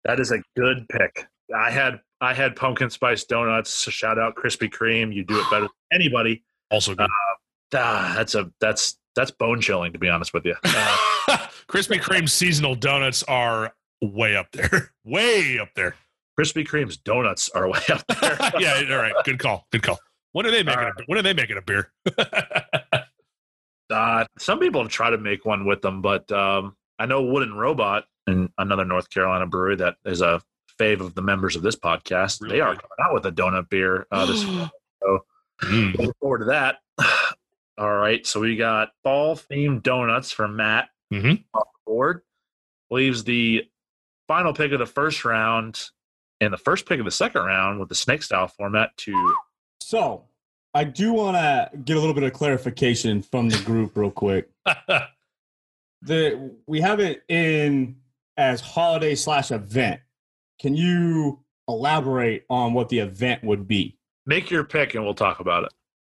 That is a good pick. I had I had pumpkin spice donuts. Shout out Krispy Kreme. You do it better than anybody. Also good. Ah, that's a that's that's bone chilling to be honest with you. Uh, Krispy Kreme seasonal donuts are way up there. way up there. Krispy Kreme's donuts are way up there. yeah. All right. Good call. Good call. When are they making? All A, when are they making a beer? Uh, some people try to make one with them, but um, I know Wooden Robot and another North Carolina brewery that is a fave of the members of this podcast. Really they are coming out with a donut beer uh, this Mm. Looking forward to that. All right, so we got fall themed donuts from Matt Mhm. off the board. Leaves the final pick of the first round and the first pick of the second round with the snake style format to So I do want to get a little bit of clarification from the group real quick. The we have it in as holiday slash event. Can you elaborate on what the event would be? make your pick and we'll talk about it.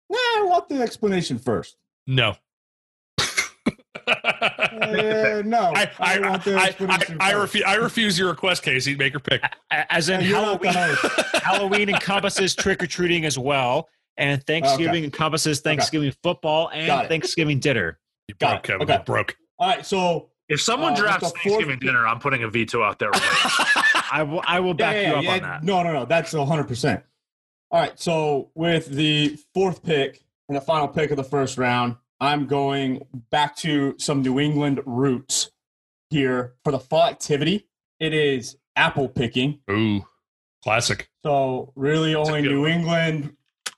Nah, I want the explanation first. no. Uh, no, I I, want the I, I, I, refu- I refuse your request, Casey. Make your pick. As in Yeah, Halloween, Halloween encompasses trick or treating as well, and Thanksgiving encompasses Thanksgiving football and. Thanksgiving dinner. You Got broke, it. Kevin. Okay. You broke. All right, so If someone Uh, drafts the fourth Thanksgiving dinner, I'm putting a veto out there. Right I will. I will back yeah, you yeah, up yeah, on that. No, no, no. That's 100%. All right. So with the fourth pick and the final pick of the first round, I'm going back to some New England roots here for the fall activity. It is apple picking. Ooh, classic. So really That's only New one. England,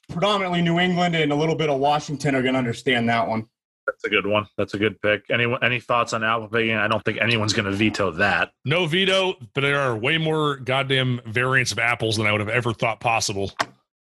predominantly New England and a little bit of Washington are going to understand that one. That's a good one. That's a good pick. Any any thoughts on apple picking? I don't think anyone's going to veto that. No veto, but there are way more goddamn variants of apples than I would have ever thought possible.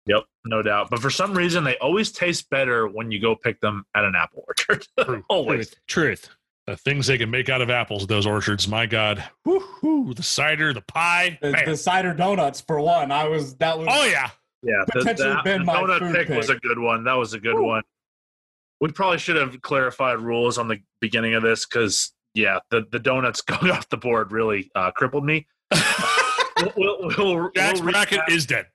Yep, no doubt. But for some reason, they always taste better when you go pick them at an apple orchard. Always. Truth. Truth. The things they can make out of apples, those orchards. My God. Woo-hoo. The cider, the pie. The, the cider donuts for one. I was that was Oh, yeah. Yeah, the, Potentially the, been the my donut food pick, was a good one. That was a good Woo. one. We probably should have clarified rules on the beginning of this because, yeah, the, the donuts going off the board really uh, crippled me. We'll, we'll, we'll, Jack's we'll bracket recap- is dead.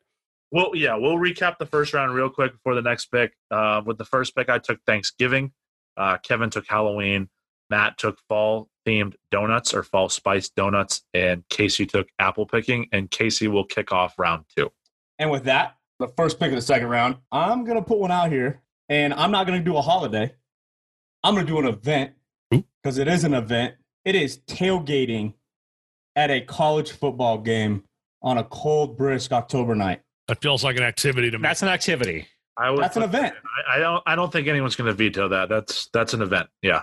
Well, yeah, we'll recap the first round real quick before the next pick. Uh, with the first pick, I took Thanksgiving. Uh, Kevin took Halloween. Matt took fall themed donuts or fall spice donuts, and Casey took apple picking. And Casey will kick off round two. And with that, the first pick of the second round, I'm going to put one out here, and I'm not going to do a holiday. I'm going to do an event because it is an event. It is tailgating at a college football game on a cold, brisk October night. That feels like an activity to me. That's an activity. I would That's an event. I, I don't. I don't think anyone's going to veto that. That's that's an event. Yeah.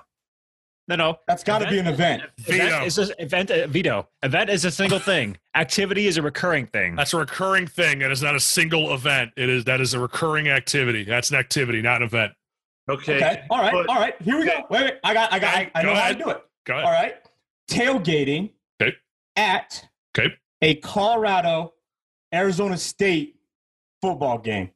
No, no. That's got to be an event. Veto. Event is a, event. Uh, veto. Event is a single thing. Activity is a recurring thing. That's a recurring thing. That is not a single event. It is that is a recurring activity. That's an activity, not an event. Okay. Okay. All right. but- All right. Here we go. Wait, wait. I got. I got. I, I Go know how to do it. Go ahead. All right. Tailgating Okay. at Okay. a Colorado Arizona State football game.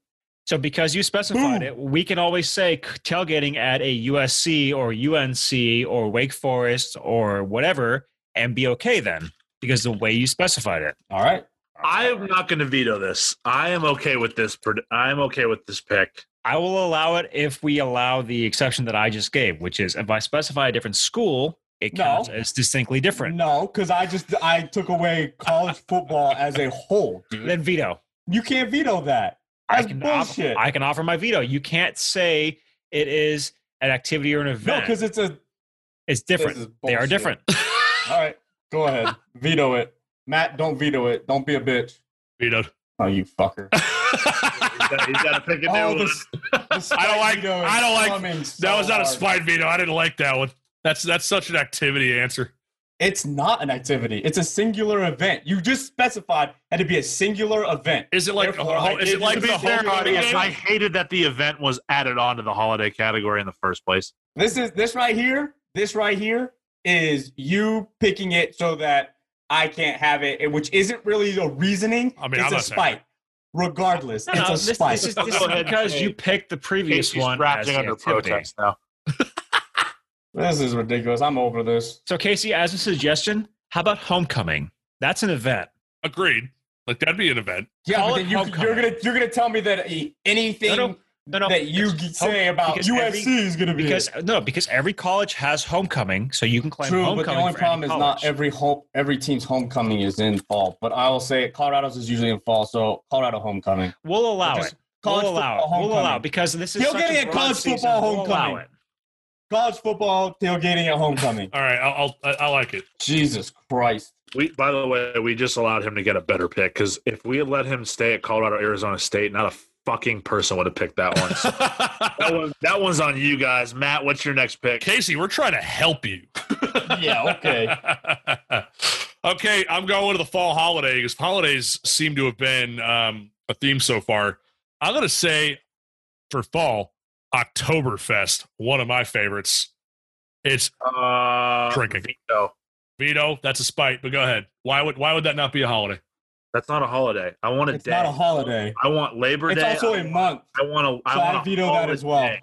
So because you specified Boom. it, we can always say tailgating at a USC or UNC or Wake Forest or whatever and be okay then because the way you specified it. All right. I am not going to veto this. I am okay with this. I am okay with this pick. I will allow it if we allow the exception that I just gave, which is if I specify a different school, it No. counts as distinctly different. No, because I just I took away college football as a whole, dude. Then veto. You can't veto that. I can bullshit. Offer, I can offer my veto. You can't say it is an activity or an event. no, because it's a. it's different. They are different. All right, go ahead, veto it. Matt, don't veto it. Don't be a bitch. Vetoed. Oh, you fucker. He's got, he's got to pick a new Oh, one. this, the I don't like- veto I don't like- coming so that was not a hard. spite veto. I didn't like that one. That's that's such an activity answer. It's not an activity. It's a singular event. You just specified had to be a singular event. Is it like Therefore, I is it like the whole audience. I hated that the event was added on to the holiday category in the first place. This is this right here. This right here is you picking it so that I can't have it, which isn't really a reasoning. I mean, it's I'm a not saying- spite. Regardless, No, it's no, a this, spite. this is, this is because you picked the previous Casey's one as under activity. protest now. This is ridiculous. I'm over this. So, Casey, as a suggestion, how about homecoming? That's an event. Agreed. Like that'd be an event. Yeah, Call but then you, you're gonna you're gonna tell me that anything No, no, No, no, that you say home- about because USC every- is gonna be because no, because every college has homecoming, so you can claim True, homecoming. but the only problem any is not every home, every team's homecoming is in fall. But I will say Colorado's is usually in fall, so Colorado homecoming. We'll allow Just it. college We'll allow it. football We'll allow it because this is He'll such get a it at broad college season. football We'll allow homecoming. it. College football tailgating at homecoming. All right, I'll, I'll I like it. Jesus Christ! We, by the way, we just allowed him to get a better pick because if we had let him stay at Colorado, Arizona State, not a fucking person would have picked that one. So that one, that one's on you guys. Matt, what's your next pick? Casey, we're trying to help you. Yeah, okay. okay, I'm going to the fall holiday because holidays seem to have been um, a theme so far. I'm going to say for fall, Oktoberfest, one of my favorites. It's Uh, Drinking. Veto. Vito. That's a spite, but go ahead. Why would why would that not be a holiday? That's not a holiday. I want a It's day. not a holiday. I want Labor It's Day. It's also a month. I want to. I So I want a veto that as well. holiday.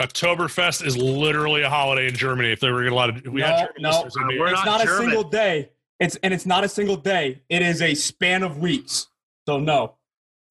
Oktoberfest is literally a holiday in Germany. If they were a lot of, we No, had German no, listeners, it'd we're it's not not, a single day. It's and it's not a single day. It is a span of weeks. So no,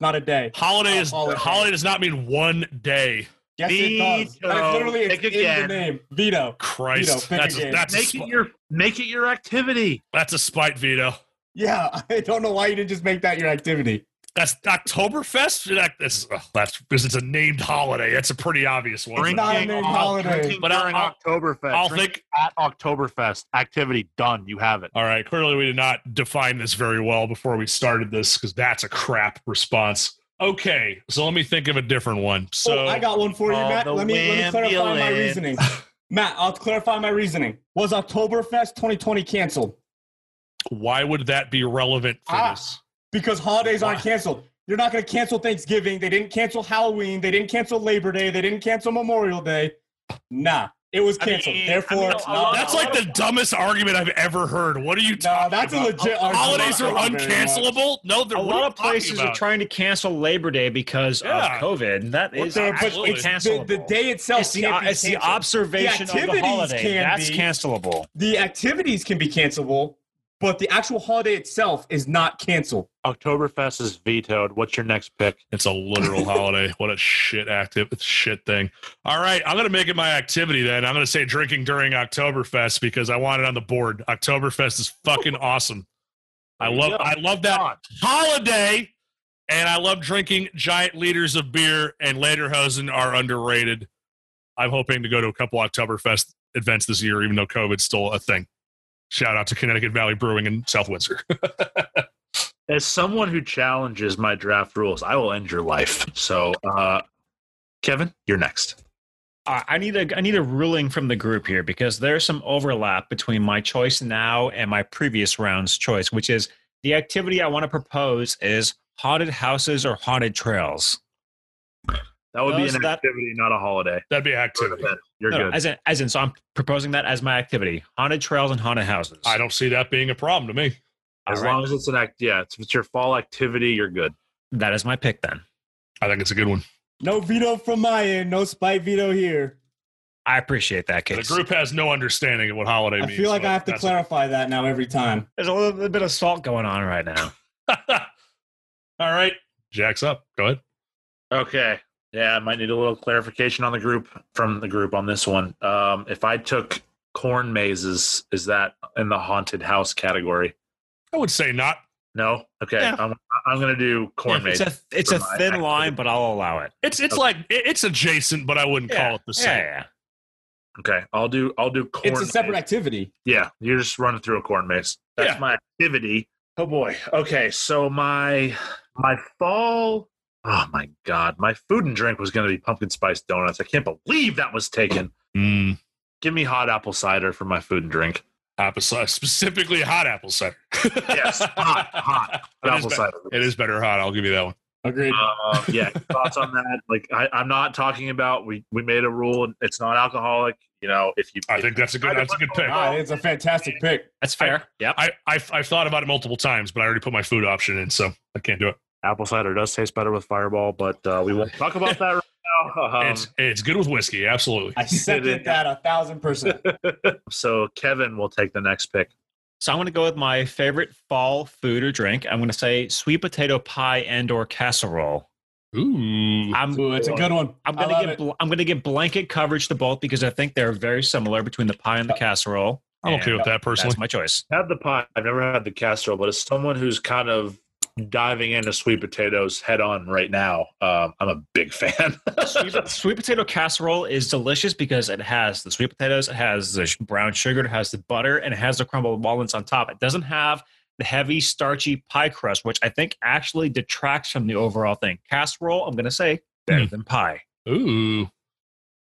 not a day. holiday is Holiday. holiday does not mean one day. Yes, it does. Veto. And it's literally it's Pick in again. the name. Veto. Christ, Vito, pick that's a, again. that's a, Make sp- it your make it your activity. that's a spite, Vito. Yeah, I don't know why you didn't just make that your activity. That's Oktoberfest. That, that's uh, that's because it's a named holiday. That's a pretty obvious one. It's not a named on- holiday. But during I'll- Oktoberfest. I'll think. at Oktoberfest. Activity done. You have it. All right. Clearly, we did not define this very well before we started this because that's a crap response. Okay, so let me think of a different one. So oh, I got one for you, Oh, Matt. Let me let me clarify my reasoning. Matt, I'll clarify my reasoning. Was Oktoberfest 2020 canceled? why would that be relevant for Ah. this? Because holidays aren't canceled. You're not going to cancel Thanksgiving. They didn't cancel Halloween. They didn't cancel Labor Day. They didn't cancel Memorial Day. Nah, it was I mean- canceled. I mean, Therefore, a it's lot- That's like the dumbest argument I've ever heard. What are you no, talking that's a about? legit argument. Holidays are Not very much. uncancelable. No, there are A lot of places talking are trying to cancel Labor Day because Yeah. of COVID. That is What is the- but absolutely it's the, cancelable. the day itself it's the, can't be it's the canceled. observation The of the activities holiday. can That's be. cancelable. the activities can be cancelable, but the actual holiday itself is not canceled. Oktoberfest is vetoed. What's your next pick? It's a literal holiday. What a shit active shit thing. All right, I'm gonna make it my activity then. I'm gonna say drinking during Oktoberfest because I want it on the board. Oktoberfest is fucking awesome. I love go. I love that holiday, and I love drinking giant liters of beer. And Lederhosen are underrated. I'm hoping to go to a couple Oktoberfest events this year, even though COVID's still a thing. Shout out to Connecticut Valley Brewing in South Windsor. As someone who challenges my draft rules, I will end your life. So, uh, Kevin, you're next. I I need a I need a ruling from the group here because there's some overlap between my choice now and my previous round's choice, which is the activity I want to propose is haunted houses or haunted trails. That would be an that- activity, not a holiday. That'd be an activity. You're No, no, good. as in, as in, so I'm proposing that as my activity: haunted trails and haunted houses. I don't see that being a problem to me. As All right. long as it's an act, yeah, it's, if it's your fall activity, you're good. That is my pick then. I think it's a good one. No veto from my end. No spite veto here. I appreciate that The group has no understanding of what holiday I means. I feel like I have to that's- clarify that now every time. There's a little bit of salt going on right now. All right, Jack's up. Go ahead. Okay. Yeah, I might need a little clarification on the group from the group on this one. Um, if I took corn mazes, is that in the haunted house category? I would say not. No. Okay, Yeah. I'm, I'm going to do corn it's mazes. a it's a thin activity. line, but I'll allow it. It's it's Okay. like it's adjacent, but I wouldn't call it the same. yeah. Okay, I'll do I'll do corn. It's a separate maze. activity. Yeah, you're just running through a corn maze. That's Yeah. my activity. Oh boy. Okay, so my my fall. Oh my god, my food and drink was going to be pumpkin spice donuts. I can't believe that was taken. Mm, Give me hot apple cider for my food and drink. apple cider, specifically hot apple cider. Yes, hot, hot It is, apple be- cider. it is better hot. I'll give you that one. Agreed. Uh, yeah, thoughts on that? Like, I, I'm not talking about we we made a rule and it's not alcoholic. You know, if you, I think that's a good that's a good pick. It's a fantastic pick. That's fair. yep. I I've, I've thought about it multiple times, but I already put my food option in, so I can't do it. Apple cider does taste better with Fireball, but uh, we won't talk about that right now. Um, it's it's good with whiskey, absolutely. I second that a thousand percent. so Kevin will take the next pick. So I'm going to go with my favorite fall food or drink. I'm going to say sweet potato pie and or casserole. Ooh, I'm Ooh, it's a good one. I'm going to get it. bl- I'm going to give blanket coverage to both because I think they're very similar between the pie and the casserole. I'm okay And with that personally. That's my choice. Had the pie. I've never had the casserole, but as someone who's kind of diving into sweet potatoes head on right now, um, I'm a big fan. sweet, sweet potato casserole is delicious because it has the sweet potatoes, it has the brown sugar, it has the butter, and it has the crumbled walnuts on top. It doesn't have the heavy, starchy pie crust, which I think actually detracts from the overall thing. Casserole, I'm going to say, better Hmm. than pie. Ooh,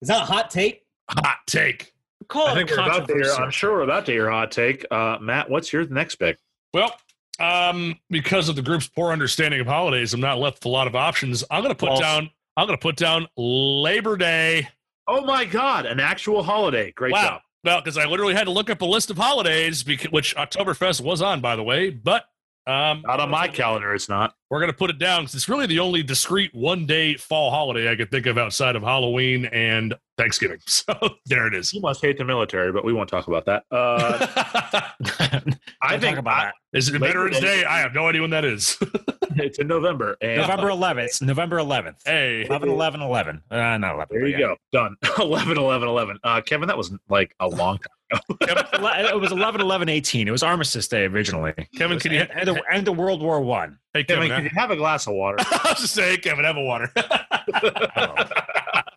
Is that a hot take? hot take. Call I think we're about to hear, I'm sure we're about to hear a hot take. Uh, Matt, what's your next pick? Well, um, because of the group's poor understanding of holidays, I'm not left with a lot of options. I'm going to put False. down. I'm going to put down Labor Day. Oh my God, an actual holiday! Great wow. job. Well, because I literally had to look up a list of holidays, because, which Oktoberfest was on, by the way. But um, Not on my calendar. It's not. We're going to put it down because it's really the only discrete one day fall holiday I could think of outside of Halloween and Thanksgiving. So there it is. You must hate the military, but we won't talk about that. Uh, I think talk about is it Labor Veterans Day. Day? I have no idea when that is. it's in November, and November 11th. November 11th. hey, 11 11 11. Uh, not 11. there but you yeah. go. Done. 11, 11, 11. Uh, Kevin, that was like a long time. Ele- It was 11 11 18. It was Armistice Day originally. Kevin, can you? and, and, the, and the World War One. Hey, Kevin, Kevin. can you have a glass of water? I was just saying, Kevin, have a water.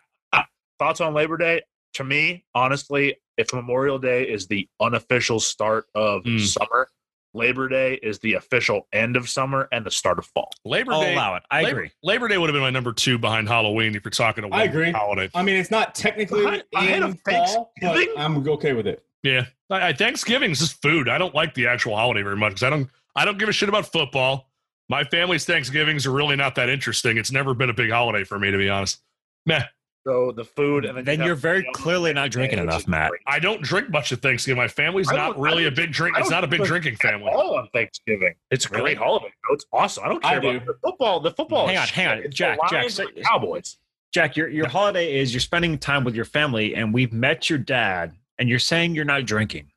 Thoughts on Labor Day? To me, honestly, if Memorial Day is the unofficial start of Hmm. summer, Labor Day is the official end of summer and the start of fall. Labor I'll Day. allow it. I Labor, agree. Labor Day would have been my number two behind Halloween if you're talking a I agree. holiday. I mean, it's not technically Ahead- ahead in of fall, but I'm okay with it. Yeah, I, I, Thanksgiving is just food. I don't like the actual holiday very much because I don't. I don't give a shit about football. My family's Thanksgivings are really not that interesting. It's never been a big holiday for me, to be honest. Meh. So the food, and then, Then you you're very clearly not drinking which enough, Matt. I don't drink much at Thanksgiving. My family's not really I a big drink. It's don't a big drink drinking family. all on Thanksgiving. It's a Really? great holiday. bro. It's awesome. I don't I care about do. the football. The football. Hang is on, hang on. It's Jack, Jack, Lions say- Cowboys. Jack, your your holiday is you're spending time with your family, and we've met your dad, and you're saying you're not drinking.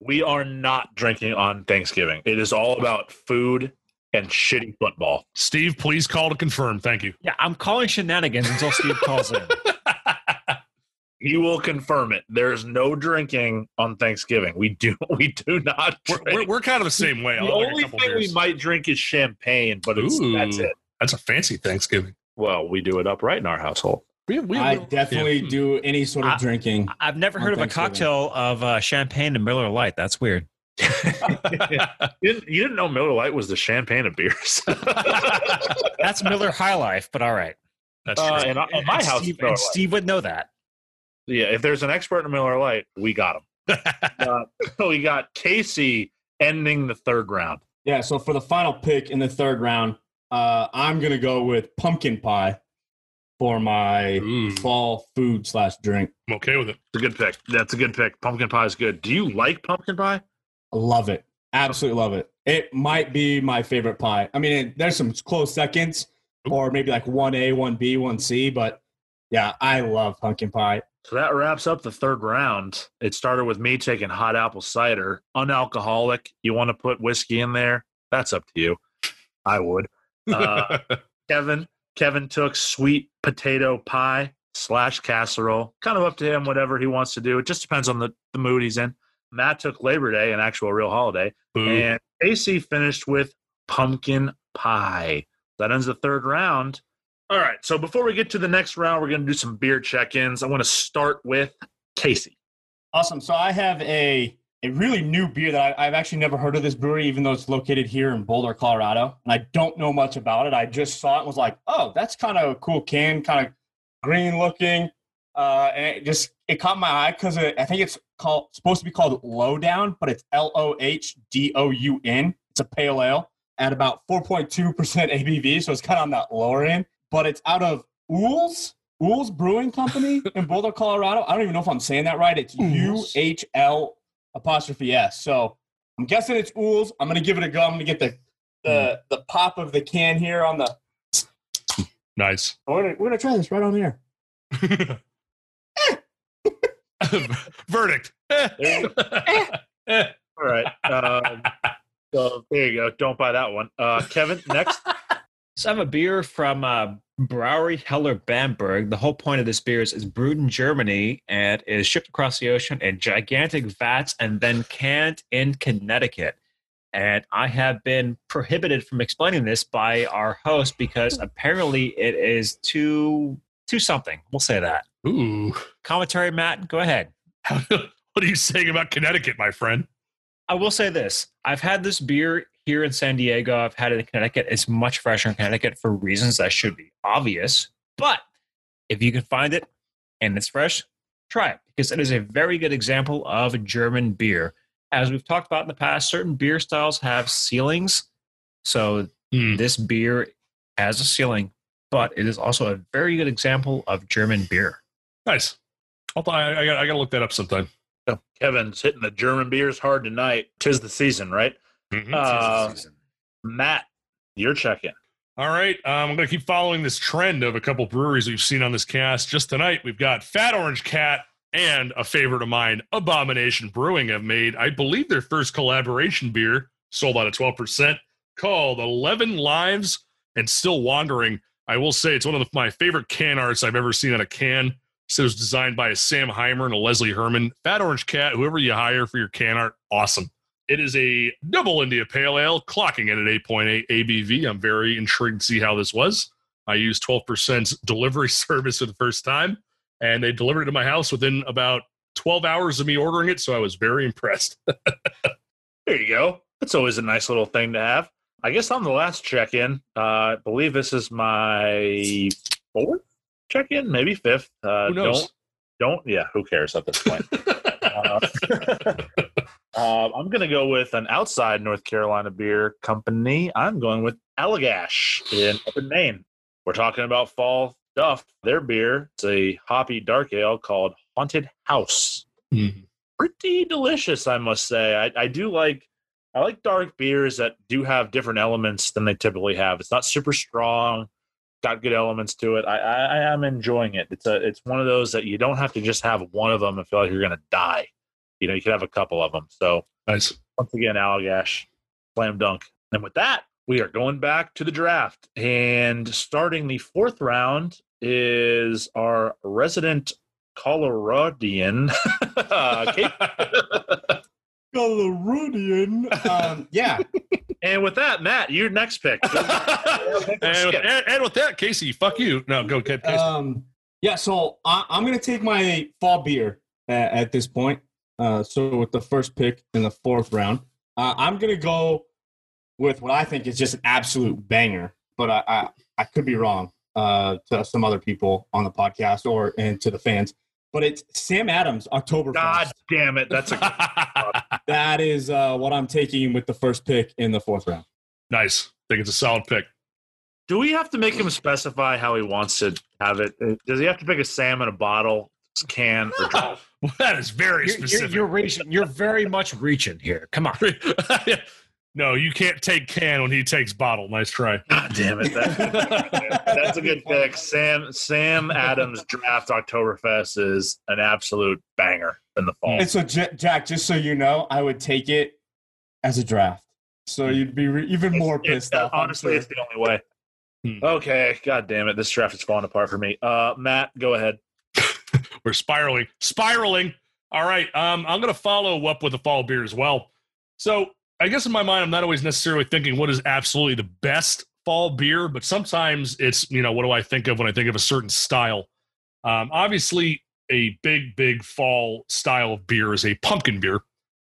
We are not drinking on Thanksgiving. It is all about food and shitty football. Steve, please call to confirm. Thank you. Yeah, I'm calling shenanigans until Steve calls in. He will confirm it. There's no drinking on Thanksgiving. We do we do not We're, drink. we're, we're kind of the same way. the I'll like, a only couple thing we might drink is champagne, but it's, that's it. That's a fancy Thanksgiving. Well, we do it upright in our household. We, we, I we- definitely yeah. do any sort of I- drinking. I've never heard of a cocktail of uh, champagne and Miller Lite. That's weird. you, didn't, you didn't know Miller Lite was the champagne of beers. That's Miller High Life, but all right. That's Uh, true. and in my And house, Steve, and Steve would know that. yeah, if there's an expert in Miller Lite, we got him. Uh, we got Casey ending the third round. Yeah, so for the final pick in the third round, uh, I'm gonna go with pumpkin pie for my Ooh, fall food slash drink. I'm okay with it. It's a good pick. That's a good pick. Pumpkin pie is good. Do you like pumpkin pie? I love it. Absolutely love it. It might be my favorite pie. I mean, there's some close seconds, or maybe like one A, one B, one C, but yeah, I love pumpkin pie. So that wraps up the third round. It started with me taking hot apple cider, unalcoholic. You want to put whiskey in there? That's up to you. I would. Uh, Kevin, Kevin took sweet potato pie slash casserole. Kind of up to him, whatever he wants to do. It just depends on the, the mood he's in. Matt took Labor Day, an actual real holiday. Boo. And AC finished with pumpkin pie. That ends the third round. All right. So before we get to the next round, we're going to do some beer check ins. I want to start with Casey. Awesome. So I have a a really new beer that I, I've actually never heard of this brewery, even though it's located here in Boulder, Colorado. And I don't know much about it. I just saw it and was like, oh, that's kind of a cool can, kind of green looking. Uh, and it just it caught my eye because I think it's called supposed to be called Lowdown, but it's L O H D O U N. It's a pale ale at about 4.2% ABV, so it's kind of on that lower end. But it's out of Uhl's, Uhl's Brewing Company in Boulder, Colorado. I don't even know if I'm saying that right. It's U Ools. H L apostrophe S. So I'm guessing it's Uhl's. I'm gonna give it a go. I'm gonna get the the hmm. the pop of the can here on the. nice. We're gonna, we're gonna try this right on there. Verdict. There you. All right. Um, so there you go. Don't buy that one. Uh, Kevin, next. So I have a beer from uh, Brauerei Heller Bamberg. The whole point of this beer is it's brewed in Germany and is shipped across the ocean in gigantic vats and then canned in Connecticut. And I have been prohibited from explaining this by our host because apparently it is too too something. We'll say that. Ooh. Commentary, Matt. Go ahead. what are you saying about Connecticut, my friend? I will say this. I've had this beer here in San Diego. I've had it in Connecticut. It's much fresher in Connecticut for reasons that should be obvious. But if you can find it and it's fresh, try it because it is a very good example of German beer. As we've talked about in the past, certain beer styles have ceilings. So Hmm. this beer has a ceiling, but it is also a very good example of German beer. Nice. I'll, I, I, got, I got to look that up sometime. Oh, Kevin's hitting the German beers hard tonight. Tis the season, right? Mhm. Uh, Matt, your check in. All right. Um, I'm going to keep following this trend of a couple breweries we've seen on this cast. Just tonight, we've got Fat Orange Cat and a favorite of mine, Abomination Brewing, have made, I believe, their first collaboration beer, sold out at 12%, called 11 Lives and Still Wandering. I will say it's one of the, my favorite can arts I've ever seen on a can. So it was designed by a Sam Heimer and a Leslie Herman. Fat Orange Cat, whoever you hire for your can art, awesome. It is a double India Pale Ale, clocking in at 8.8 ABV. I'm very intrigued to see how this was. I used 12% delivery service for the first time, and they delivered it to my house within about 12 hours of me ordering it. So I was very impressed. There you go. That's always a nice little thing to have. I guess I'm the last check in. Uh, I believe this is my fourth check in, maybe fifth. Uh, Who knows? Don't, don't, yeah, who cares at this point? uh, uh, I'm going to go with an outside North Carolina beer company. I'm going with Allagash in up in Maine. We're talking about fall stuff. Their beer, it's a hoppy dark ale called Haunted House Mhm. pretty delicious, I must say. I, I do like I like dark beers that do have different elements than they typically have. It's not super strong, got good elements to it. I, I, I am enjoying it. It's a it's one of those that you don't have to just have one of them and feel like you're gonna die. You know, you could have a couple of them. So nice. once again, Allagash, slam dunk. And with that, we are going back to the draft. And starting the fourth round is our resident Coloradian. uh, Kate. Coloradian. Um, yeah. and with that, Matt, your next pick. and, with, and, and with that, Casey, fuck you. No, go, Casey. Um, yeah. So I, I'm gonna take my fall beer at, at this point. Uh, so with the first pick in the fourth round, uh, I'm gonna go with what I think is just an absolute banger. But I I, I could be wrong uh, to some other people on the podcast or and to the fans. But it's Sam Adams October. God damn it. That's a That is uh, what I'm taking with the first pick in the fourth round. nice. I think it's a solid pick. Do we have to make him specify how he wants to have it? Does he have to pick a Sam in a bottle, can, or? Well, that is very You're, you're, specific. you're reaching. You're very much reaching here. Come on. no, you can't take can when he takes bottle. Nice try. God damn it. That, that's a good pick. Sam Sam Adams draft Oktoberfest is an absolute banger in the fall. And so, J- Jack, just so you know, I would take it as a draft. So you'd be re- even more pissed off. I'm honestly, sure. it's the only way. Okay, god damn it, this draft is falling apart for me. Uh, Matt, go ahead. We're spiraling, spiraling. All right, um, I'm going to follow up with a fall beer as well. So I guess in my mind, I'm not always necessarily thinking what is absolutely the best fall beer, but sometimes it's you know what do I think of when I think of a certain style. Um, obviously, a big, big fall style of beer is a pumpkin beer,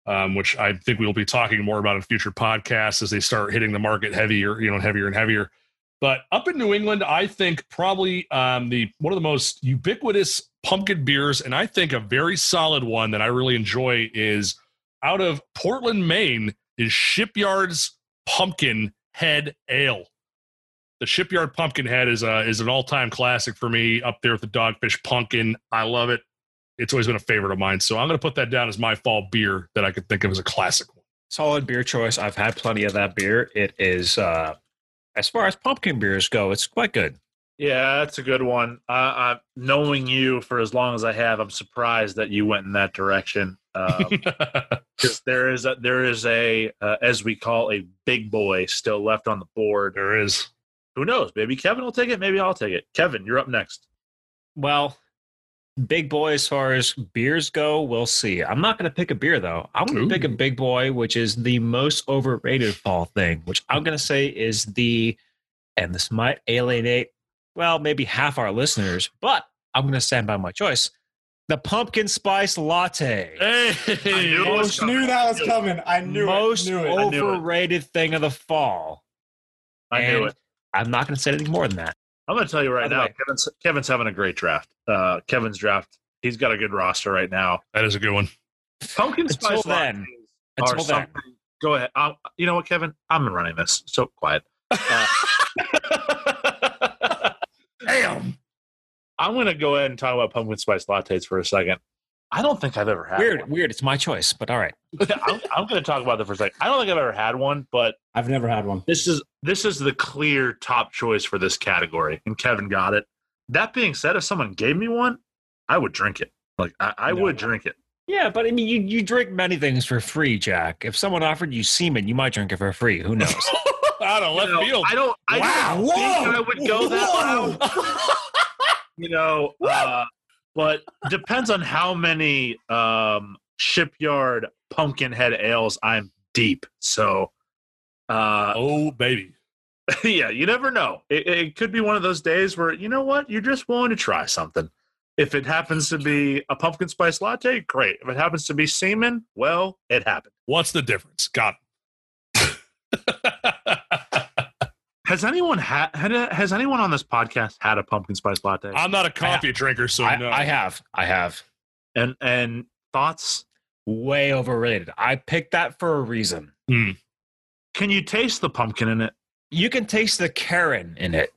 um, which I think we'll be talking more about in future podcasts as they start hitting the market heavier, you know, heavier and heavier. But up in New England, I think probably um, the one of the most ubiquitous pumpkin beers, and I think a very solid one that I really enjoy is out of Portland, Maine, is Shipyard's Pumpkin Head Ale. The Shipyard Pumpkin Head is a, is an all time classic for me. Up there with the Dogfish Pumpkin, I love it. It's always been a favorite of mine, so I'm going to put that down as my fall beer that I could think of as a classic one. Solid beer choice. I've had plenty of that beer. It is, uh, as far as pumpkin beers go, it's quite good. Yeah, that's a good one. Uh, uh, knowing you for as long as I have, I'm surprised that you went in that direction. Because there is a, there is a uh, as we call a big boy still left on the board. there is. Who knows? Maybe Kevin will take it. Maybe I'll take it. Kevin, you're up next. Well, big boy as far as beers go, we'll see. I'm not going to pick a beer though. I'm going to pick a big boy, which is the most overrated fall thing, which I'm going to say is the, and this might alienate, well, maybe half our listeners, but I'm going to stand by my choice. The pumpkin spice latte. Hey, I knew it knew that was coming. I knew most it. Knew it. I knew it. overrated thing of the fall. I knew And it. I'm not going to say anything more than that. I'm going to tell you right By now, way- Kevin's Kevin's having a great draft. Uh, Kevin's draft. He's got a good roster right now. that is a good one. Pumpkin Until spice then. lattes are Until then. Go ahead. i you know what, Kevin? I'm running this. So quiet. Uh, Damn. I'm going to go ahead and talk about pumpkin spice lattes for a second. I don't think I've ever had Weird, one. weird. It's my choice, but all right. I'm, I'm going to talk about that for a second. I don't think I've ever had one, but I've never had one. this is this is the clear top choice for this category, and Kevin got it. That being said, if someone gave me one, I would drink it. Like I, I No. would drink it. Yeah, but I mean, you, you drink many things for free, Jack. If someone offered you semen, you might drink it for free. Who knows? Out of left You know, field. I don't. I Wow. don't think I would go that Whoa. You know, uh, but depends on how many um, shipyard pumpkin head ales I'm deep. So, uh, oh, baby. yeah, you never know. It, it could be one of those days where you know what you're just willing to try something. If it happens to be a pumpkin spice latte, great. If it happens to be semen, well, it happened. What's the difference? Got it. Has anyone had, had has anyone on this podcast had a pumpkin spice latte? I'm not a coffee drinker, so I, no. I have. I have. and and thoughts? Way overrated. I picked that for a reason. Hmm. Can you taste the pumpkin in it? You can taste the Karen in it.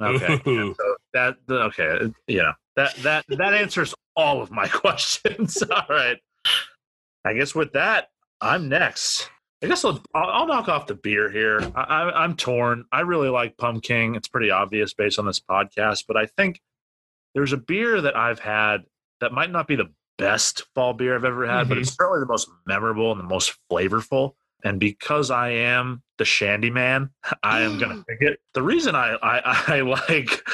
Okay, Ooh. so that the- okay, uh, yeah, that that that answers all of my questions. all right, I guess with that, I'm next. I guess I'll, I'll, knock off the beer here. I, I'm torn. I really like Pumpkin. It's pretty obvious based on this podcast, but I think there's a beer that I've had that might not be the best fall beer I've ever had, but it's mm-hmm. certainly the most memorable and the most flavorful. And because I am the Shandy Man, I am going to pick it. The reason I, I, I like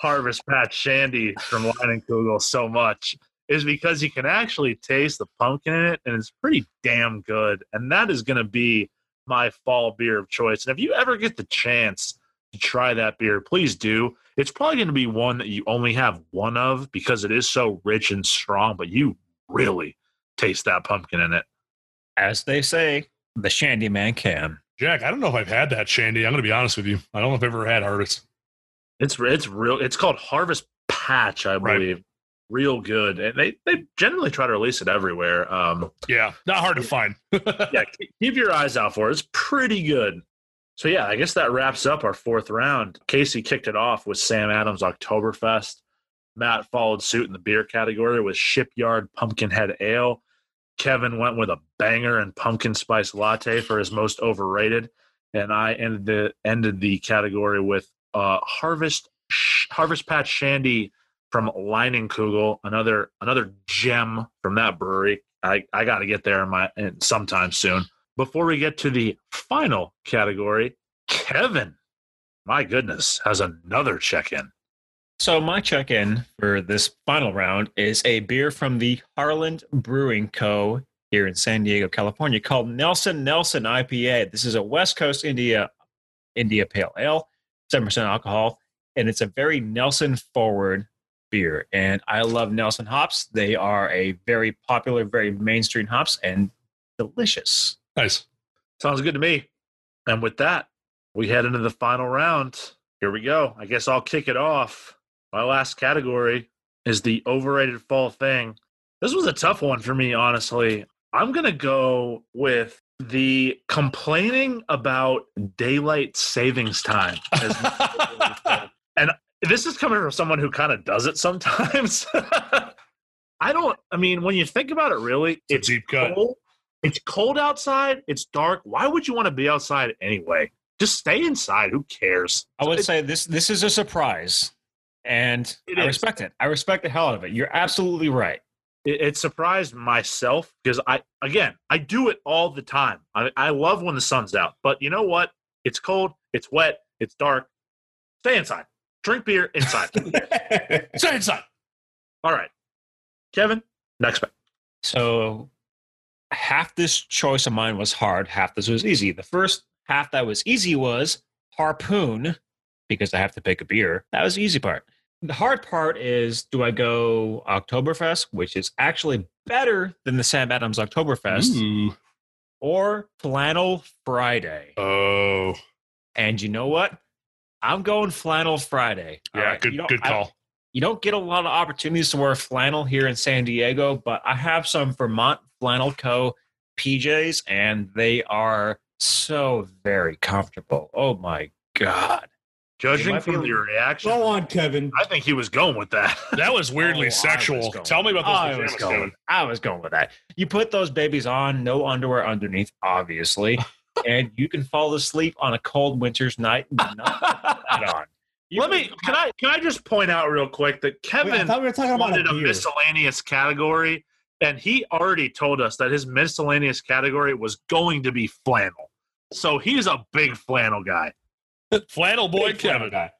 Harvest Patch Shandy from Leinenkugel so much is because you can actually taste the pumpkin in it, and it's pretty damn good. And that is going to be my fall beer of choice. And if you ever get the chance to try that beer, please do. It's probably going to be one that you only have one of because it is so rich and strong, but you really taste that pumpkin in it. As they say, the Shandy Man can. Jack, I don't know if I've had that shandy. I'm going to be honest with you. I don't know if I've ever had harvest. It's it's real. It's called Harvest Patch, I Right. Real good, and they they generally try to release it everywhere. Um, Yeah, not hard to find. yeah, keep, keep your eyes out for it. It's pretty good. So yeah, I guess that wraps up our fourth round. Casey kicked it off with Sam Adams Oktoberfest. Matt followed suit in the beer category with Shipyard Pumpkinhead Ale. Kevin went with a banger and pumpkin spice latte for his most overrated, and I ended the ended the category with uh, Harvest Sh- Harvest Patch Shandy from Leinenkugel, another another gem from that brewery. I, I got to get there in my in sometime soon. Before we get to the final category, Kevin, my goodness, has another check in. So my check-in for this final round is a beer from the Harland Brewing Co. here in San Diego, California, called Nelson Nelson IPA. This is a West Coast India India Pale Ale, seven percent alcohol, and it's a very Nelson forward beer. And I love Nelson hops. They are a very popular, very mainstream hops, and delicious. Nice. Sounds good to me. And with that, we head into the final round. Here we go. I guess I'll kick it off. My last category is the overrated fall thing. This was a tough one for me, honestly. I'm going to go with the complaining about daylight savings time. as- and this is coming from someone who kind of does it sometimes. I don't, I mean, when you think about it, really, It's cut. cold. It's cold outside. It's dark. Why would you want to be outside anyway? Just stay inside. Who cares? I would It- say this this is a surprise, and I is. respect it. I respect the hell out of it. You're absolutely right. it, it surprised myself because I again I do it all the time. I, I love when the sun's out, but you know what? It's cold, it's wet, it's dark. Stay inside. Drink beer inside. Stay inside. all right, Kevin. Next pick. So half this choice of mine was hard, half this was easy. The first half that was easy was harpoon, because I have to pick a beer. That was the easy part. The hard part is do I go Oktoberfest, which is actually better than the Sam Adams Oktoberfest, Ooh. or Flannel Friday? Oh. And you know what? I'm going Flannel Friday. Yeah, right, good you don't- good I- call. you don't get a lot of opportunities to wear flannel here in San Diego, but I have some Vermont Flannel Co. PJs, and they are so very comfortable. Oh my god! Judging might be from your reaction, Go on, Kevin. I think he was going with that. That was weirdly Oh, I was sexual. Tell me about I was going. Kevin. I was going with that. You put those babies on, no underwear underneath, obviously, and you can fall asleep on a cold winter's night with not on. Let me can I can I just point out real quick that Wait, I Kevin thought we were talking about wanted a a miscellaneous category, and he already told us that his miscellaneous category was going to be flannel. So he's a big flannel guy. Flannel boy Big flannel Kevin. guy.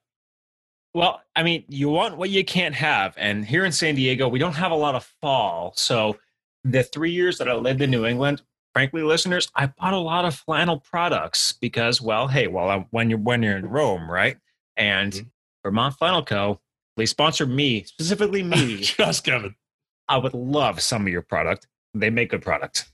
Well, I mean, you want what you can't have. And here in San Diego, we don't have a lot of fall. So the three years that I lived in New England, frankly, listeners, I bought a lot of flannel products because, well, hey, well, I'm, when you're when you're in Rome, right? And Mhm. Vermont Flannel Co. They sponsor me, specifically me. Just Kevin. I would love some of your product. They make good product.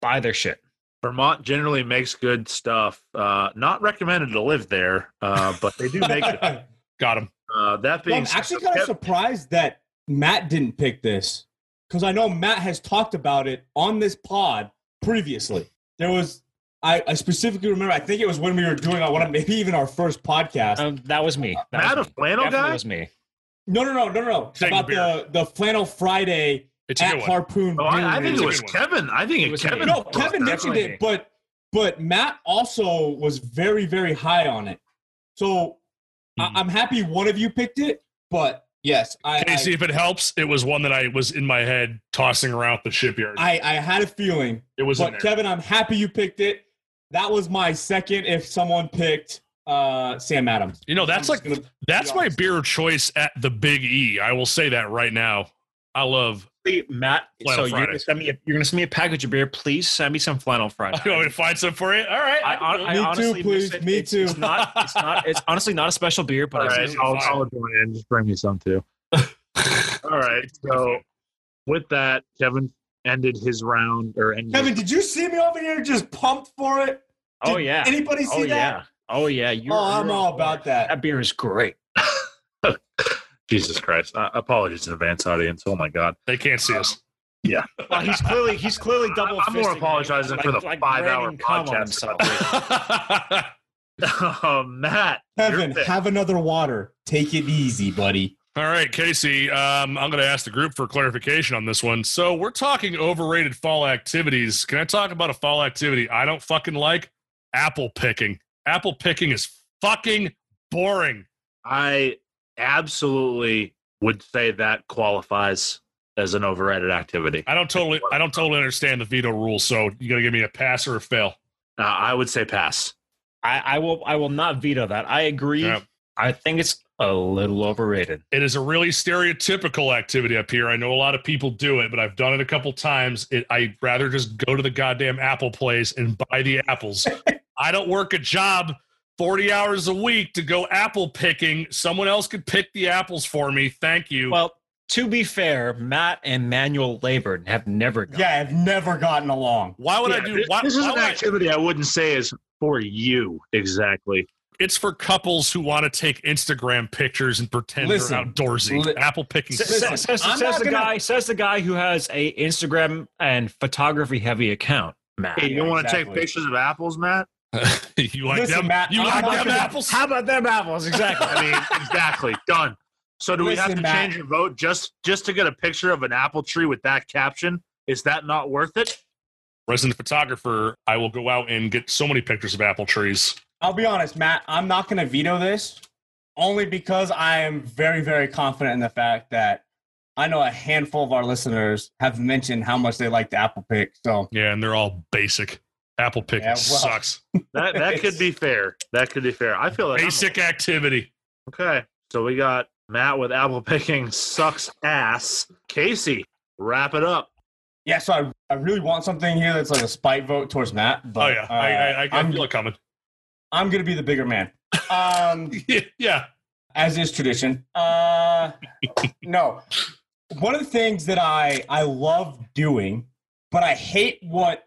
Buy their shit. Vermont generally makes good stuff. Uh, not recommended to live there, uh, but they do make it. Got him. Uh, that Well, being I'm said, actually kind of Kev- surprised that Matt didn't pick this because I know Matt has talked about it on this pod previously. There was, I, I specifically remember, I think it was when we were doing our, one of maybe even our first podcast. Um, that was me. That Matt, was me. flannel Definitely guy. was me. no, no, no, no, no, no. Take About the the, the Flannel Friday It's a at one. Harpoon. Oh, I, I think it was. Kevin. I think It it was Kevin. me. No, Kevin that. mentioned Definitely it, but but Matt also was very very high on it. So I, Mhm. I'm happy one of you picked it, but yes, I Casey, if it helps, it was one that I was in my head tossing around the shipyard. I, I, I had a feeling. it was But. Kevin, I'm happy you picked it. That was my second. If someone picked uh, Sam Adams, You know, that's I'm like that's my beer choice at the Big E. I will say that right now. I love. Hey, Matt, Flannel so you're gonna send me a, you're gonna send me a package of beer. Please send me some flannel Friday. You want me to find some for you? All right. I, I, I Me too, honestly please. Me it's, too. It's not. It's not. It's honestly not a special beer, but All it's right, I'll. I'll join in. Just bring me some too. All right. So with that, Kevin ended his round or ended Kevin, did you see me over here just pumped for it? oh yeah. Anybody see Oh that? yeah. Oh yeah. You're, oh, I'm you're- all about that. That beer is great. Jesus Christ. Uh, apologies in advance, audience. Oh my God. They can't see us. Yeah. Well, he's clearly he's clearly double. I'm more apologizing for the five-hour podcast Oh, Matt. Kevin, have another water. Take it easy, buddy. All right, Casey. Um, I'm going to ask the group for clarification on this one. So we're talking overrated fall activities. Can I talk about a fall activity I don't fucking like? Apple picking. Apple picking is fucking boring. I absolutely would say that qualifies as an overrated activity. I don't totally, I don't totally understand the veto rule. So you got to give me a pass or a fail. Uh, I would say pass. I, I will. I will not veto that. I agree. Yeah. I think it's a little overrated. It is a really stereotypical activity up here. I know a lot of people do it, but I've done it a couple times. It, I'd rather just go to the goddamn apple place and buy the apples. I don't work a job 40 hours a week to go apple picking. Someone else could pick the apples for me. Thank you. Well, to be fair, Matt and Manuel Laborn have never. Gone. Yeah, I've never gotten along. why would I do this, why, this is why an would I- activity I wouldn't say is for you exactly. it's for couples who want to take Instagram pictures and pretend Listen, they're outdoorsy. li- Apple picking Says, Listen, sucks. says, says the gonna- guy. Says the guy who has a Instagram and photography heavy account. Matt. Hey, you don't Yeah, want to take pictures of apples, Matt? you like Listen, them? Matt, you I'm like them apples? How about them apples? Exactly. I mean, exactly. Done. So do we have to Matt. change your vote just just to get a picture of an apple tree with that caption? Is that not worth it? Resident photographer, I will go out and get so many pictures of apple trees. I'll be honest, Matt. I'm not going to veto this only because I am very, very confident in the fact that I know a handful of our listeners have mentioned how much they like the apple pick. So Yeah, and they're all basic. Apple picking Yeah, well, sucks. That that could be fair. That could be fair. I feel like I'm- Basic activity. Okay. So we got Matt with apple picking sucks ass. Casey, wrap it up. yeah, so I, I really want something here that's like a spite vote towards Matt. But, oh yeah, I, I, I, I am feel it coming. I'm going to be the bigger man. Um, yeah, as is tradition. Uh, no, one of the things that I I love doing, but I hate what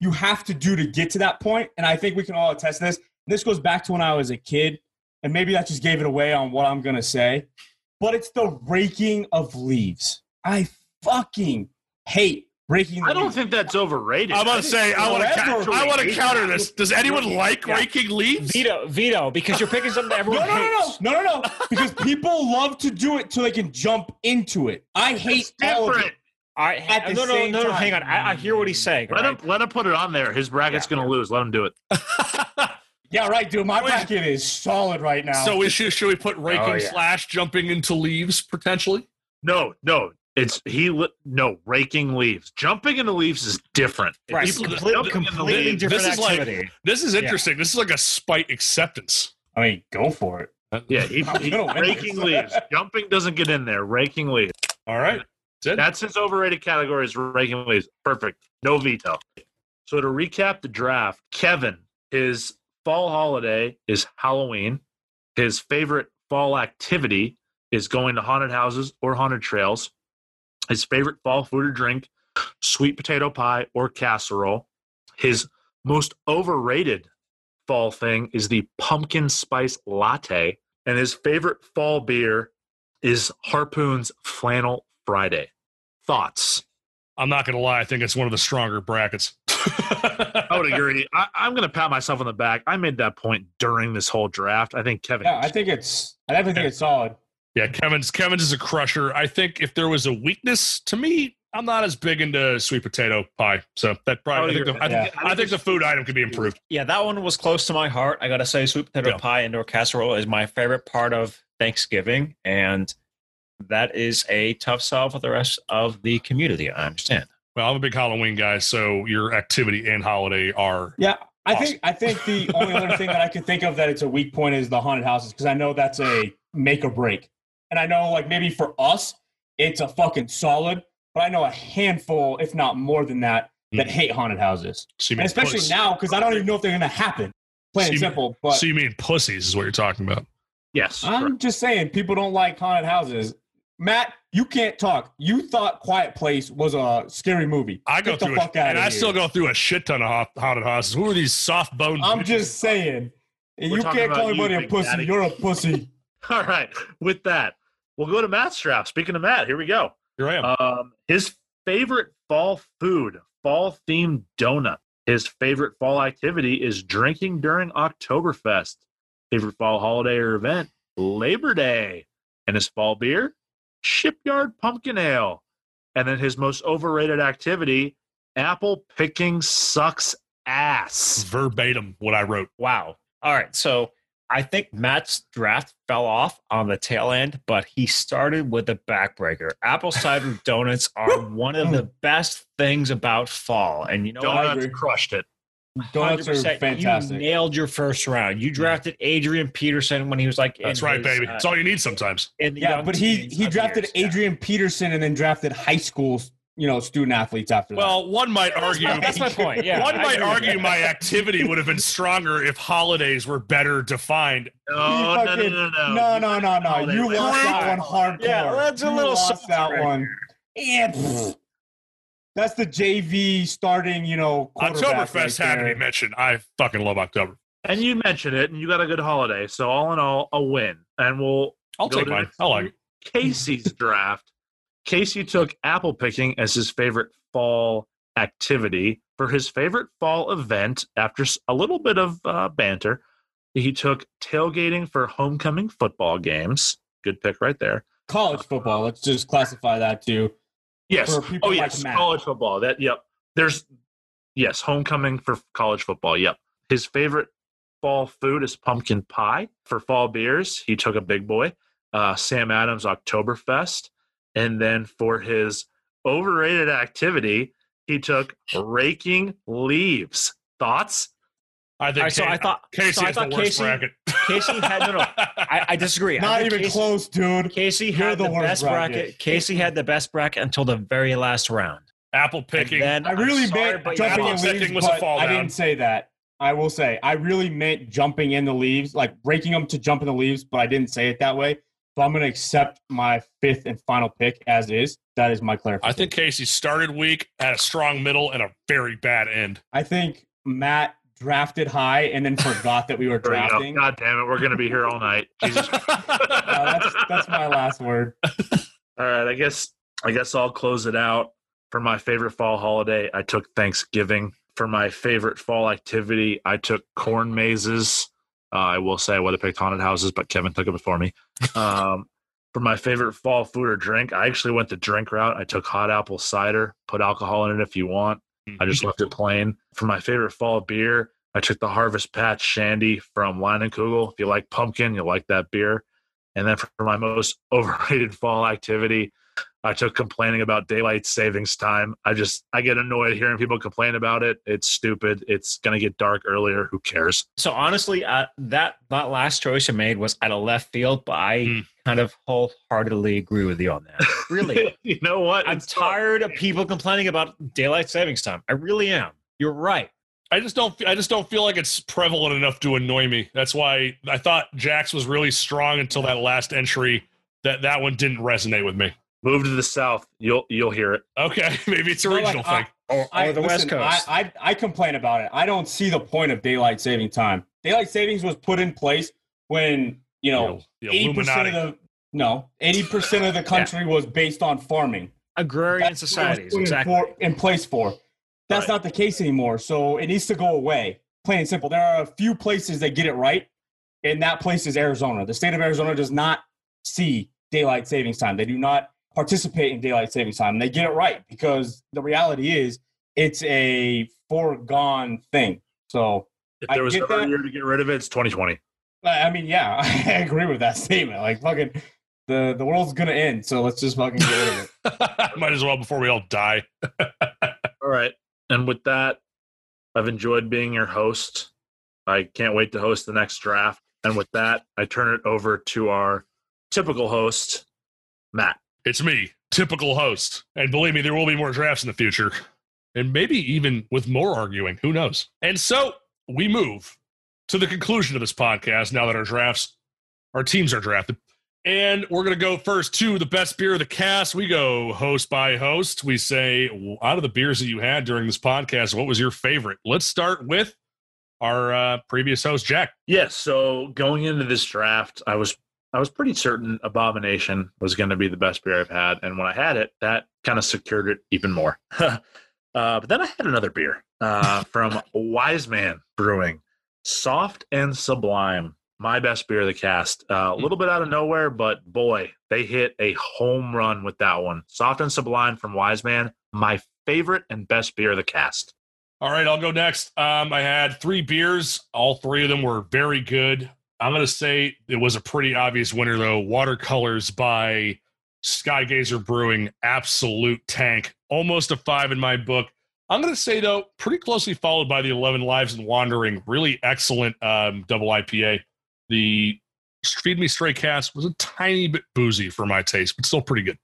you have to do to get to that point, and I think we can all attest to this. This goes back to when I was a kid, and maybe that just gave it away on what I'm gonna say, but it's the raking of leaves. I fucking hate raking. The I don't leaves. think that's overrated. I'm about to say I want to. Whatever. I want to counter this. Does anyone like Yeah. raking leaves? veto, veto, because you're picking something that No, everyone no, no, hates. no, no, no, no, because people love to do it so they can jump into it. I hate It's all of different. It. All right, At the no, no, same no, no, time. hang on. I, I hear what he's saying. Let right? him let him put it on there. His bracket's gonna lose. Let him do it. Yeah, right, dude. My Wait. bracket is solid right now. so we should should we put raking Oh, yeah. slash jumping into leaves potentially? No, no. It's he no raking leaves. Jumping into leaves is different. Right, people complete- jumping in the completely leaves- different This is like- activity. This is Yeah. interesting. This is like a spite acceptance. I mean, go for it. Yeah, he, I'm he- raking leaves. Jumping doesn't get in there. Raking leaves. All right. That's it. That's his overrated category is raking leaves. Perfect. No veto. So to recap the draft, Kevin, his fall holiday is Halloween. His favorite fall activity is going to haunted houses or haunted trails. His favorite fall food or drink, sweet potato pie or casserole. His most overrated fall thing is the pumpkin spice latte. And his favorite fall beer is Harpoon's Flannel Friday. Thoughts? I'm not gonna lie. I think it's one of the stronger brackets. I would agree. I, I'm going to pat myself on the back. I made that point during this whole draft. I think Kevin. Yeah, I think it's. I definitely think it's solid. Yeah, Kevin's Kevin's is a crusher. I think if there was a weakness to me, I'm not as big into sweet potato pie. So that probably I oh, think, the, I, think, Yeah. I think the food item could be improved. Yeah, that one was close to my heart. I gotta say, sweet potato Yeah. pie and or casserole is my favorite part of Thanksgiving, and that is a tough sell for the rest of the community. I understand. Well, I'm a big Halloween guy, so your activity and holiday are Yeah, I Awesome. think. I think the only other thing that I could think of that it's a weak point is the haunted houses because I know that's a make or break, and I know like maybe for us it's a fucking solid, but I know a handful, if not more than that, that Mhm. hate haunted houses, so and especially puss- now because I don't even know if they're gonna happen. Plain So and you mean- simple, but So you mean pussies is what you're talking about? yes. I'm just saying people don't like haunted houses. Matt, you can't talk. You thought Quiet Place was a scary movie. I go Get the through, fuck a, outta and I here. still go through a shit ton of hot, haunted houses. Who are these soft boned? I'm just saying. And We're you can't call anybody a pussy. Daddy. You're a pussy. All right. With that, we'll go to Matt's draft. Speaking of Matt, here we go. Here I am. Um, his favorite fall food, fall themed donut. His favorite fall activity is drinking during Oktoberfest. Favorite fall holiday or event, Labor Day. And his fall beer, Shipyard Pumpkin Ale. And then his most overrated activity, apple picking sucks ass. Verbatim what I wrote. Wow. All right. So I think Matt's draft fell off on the tail end, but he started with a backbreaker. Apple cider donuts are one of the best things about fall. And you know what? Donuts crushed it. Donuts are 100%. fantastic. You nailed your first round. You drafted Adrian Peterson when he was like, That's right, his, baby. uh, That's all you need sometimes. yeah, but he he drafted years. Yeah. Adrian Peterson and then drafted high school, you know, student athletes after that. Well, one might argue. That's my point. Yeah, one I might argue my activity would have been stronger if holidays were better defined. No, no, no, no, no. no, no, no, no. You list. lost that one hardcore. Yeah, that's a You little lost that right one. Yeah, pfft. That's the JV starting. You know, quarterback Oktoberfest right had to be mentioned. I fucking love October. And you mentioned it, and you got a good holiday. So all in all, a win. And we'll I'll go take to mine. I like it. Casey's draft. Casey took apple picking as his favorite fall activity for his favorite fall event. After a little bit of uh, banter, he took tailgating for homecoming football games. Good pick right there. college football. Let's just classify that too. Yes. Oh, yes. Matt. college football. That. Yep. There's. Yes, homecoming for college football. Yep. His favorite fall food is pumpkin pie. For fall beers, he took a big boy, uh, Sam Adams Oktoberfest, and then for his overrated activity, he took raking leaves. Thoughts? I think right, so Ca- I thought Casey so I is the thought worst Casey, bracket. Casey had no, no. I, I disagree. Not think even Casey, close, dude. Casey You're had the the, worst best bracket. bracket. Casey had the best bracket until the very last round. Apple And picking. then I really sorry, meant but jumping apple in leaves, was a but fall I didn't say that. I will say I really meant jumping in the leaves, like breaking them to jump in the leaves, but I didn't say it that way. So I'm going to accept my fifth and final pick as is. That is my clarification. I think Casey started weak, had a strong middle, and a very bad end. I think Matt drafted high and then forgot that we were There we go. drafting. Uh, God damn it, we're gonna be here all night. Jesus. that's, that's my last word. All right, I guess I guess I'll close it out. For my favorite fall holiday, I took Thanksgiving. For my favorite fall activity, I took corn mazes. Uh, I will say I would have picked haunted houses, but Kevin took it before me. Um, for my favorite fall food or drink, I actually went the drink route. I took hot apple cider. Put alcohol in it if you want. I just mm-hmm. left it plain. For my favorite fall beer, I took the Harvest Patch Shandy from Leinenkugel. If you like pumpkin, you'll like that beer. And then for my most overrated fall activity, I took complaining about daylight savings time. I just I get annoyed hearing people complain about it. It's stupid. It's gonna get dark earlier. Who cares? So honestly, uh, that that last choice you made was out of left field, but I Hmm. kind of wholeheartedly agree with you on that. Really, you know what? I'm It's tough. tired of people complaining about daylight savings time. I really am. You're right. I just don't. I just don't feel like it's prevalent enough to annoy me. That's why I thought Jack's was really strong until that last entry. That that one didn't resonate with me. Move to the south. You'll you'll hear it. Okay, maybe it's a No, like, regional I- thing. Or, I, the listen, West Coast. I, I I complain about it. I don't see the point of daylight saving time. Daylight savings was put in place when you know The eighty percent Illuminati. of the no eighty percent of the country was based on farming. Agrarian That's what it was societies, in exactly. for- in place for. That's Right. not the case anymore. So it needs to go away. Plain and simple. There are a few places that get it right, and that place is Arizona. The state of Arizona does not see daylight savings time. They do not participate in daylight savings time. They get it right because the reality is it's a foregone thing. So If I there was get ever a year to get rid of it, it's 2020. I I mean, yeah, I agree with that statement. Like fucking the the world's gonna end. So let's just fucking get rid of it. Might as well before we all die. All right. And with that, I've enjoyed being your host. I can't wait to host the next draft. And with that, I turn it over to our typical host, Matt. It's me, typical host. And believe me, there will be more drafts in the future. And maybe even with more arguing. Who knows? And so we move to the conclusion of this podcast now that our drafts, our teams are drafted. And we're going to go first to the best beer of the cast. We go host by host. We say, out of the beers that you had during this podcast, what was your favorite? Let's start with our uh, previous host, Jack. Yes. So going into this draft, I was I was pretty certain Abomination was going to be the best beer I've had, and when I had it, that kind of secured it even more. uh, but then I had another beer uh, from Wise Man Brewing, Soft and Sublime. My best beer of the cast. Uh, a little bit out of nowhere, but boy, they hit a home run with that one. Soft and Sublime from Wise Man. My favorite and best beer of the cast. All right, I'll go next. Um, I had three beers. All three of them were very good. I'm going to say it was a pretty obvious winner, though. Watercolors by Skygazer Brewing, absolute tank. Almost a five in my book. I'm going to say though, pretty closely followed by the 11 Lives and Wandering. Really excellent um, double IPA. The Feed Me Stray Cast was a tiny bit boozy for my taste, but still pretty good.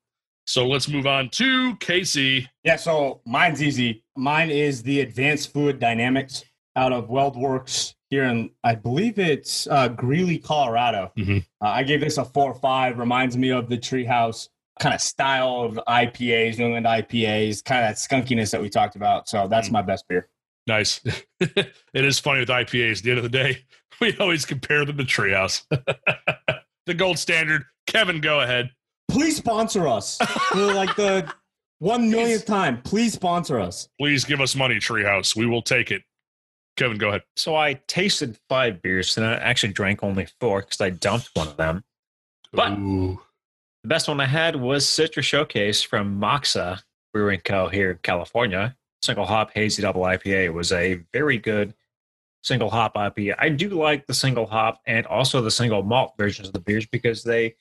So let's move on to Casey. Yeah, so mine's easy. Mine is the Advanced Fluid Dynamics out of WeldWerks here in, I believe it's uh, Greeley, Colorado. Mhm. Uh, I gave this a four or five. Reminds me of the Treehouse kind of style of IPAs, New England IPAs, kind of that skunkiness that we talked about. So that's Mm. my best beer. Nice. it is funny with IPAs. At the end of the day, we always compare them to Treehouse. the gold standard. Kevin, go ahead. Please sponsor us like the one millionth time. Please sponsor us. Please give us money, Treehouse. We will take it. Kevin, go ahead. So I tasted five beers and I actually drank only four because I dumped one of them. But- Ooh. The best one I had was Citrus Showcase from Moksa Brewing Co. here in California. Single hop hazy double IPA It was a very good single hop IPA. I do like the single hop and also the single malt versions of the beers because they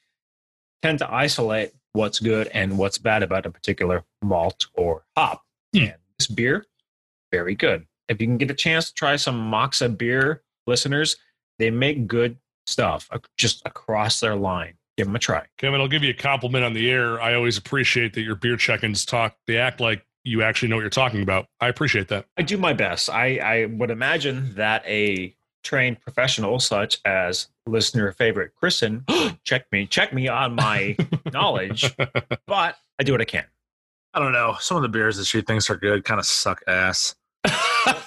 tend to isolate what's good and what's bad about a particular malt or hop. Hmm. And this beer, very good. If you can get a chance to try some Moksa beer, listeners, they make good stuff just across their line. Give them a try. Kevin, I'll give you a compliment on the air. I always appreciate that your beer check-ins talk. They act like you actually know what you're talking about. I appreciate that. I do my best. I, I would imagine that a trained professional such as listener favorite Kristen check me check me on my knowledge, but I do what I can. I don't know. Some of the beers that she thinks are good kind of suck ass.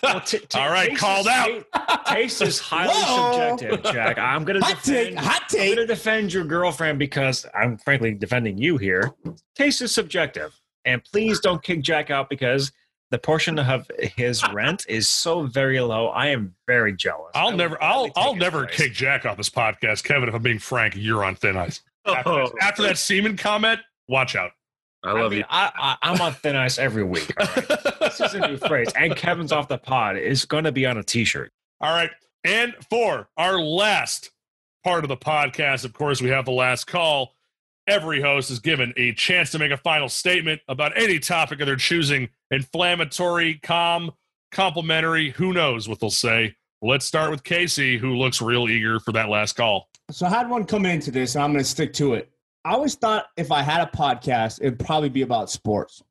Well, t- t- All right, taste called is- out. Taste is highly Whoa. subjective, Jack. I'm gonna Hot take, defend. hot I'm gonna defend your girlfriend because I'm frankly defending you here. Taste is subjective, and please don't kick Jack out because the portion of his rent is so very low. I am very jealous. I I'll would never, I'll, I'll never place. kick Jack off this podcast, Kevin. If I'm being frank, you're on thin ice. Oh. After, Oh, after that semen comment, watch out. I I love mean, you. I, I, I'm on thin ice every week. All right? this is a new phrase, and Kevin's off the pod is going to be on a T-shirt. All right. And for our last part of the podcast, of course, we have the last call. Every host is given a chance to make a final statement about any topic of their choosing inflammatory, calm, complimentary, who knows what they'll say. Let's start with Casey, who looks real eager for that last call. So I had one come into this, and I'm going to stick to it. I always thought if I had a podcast, it'd probably be about sports.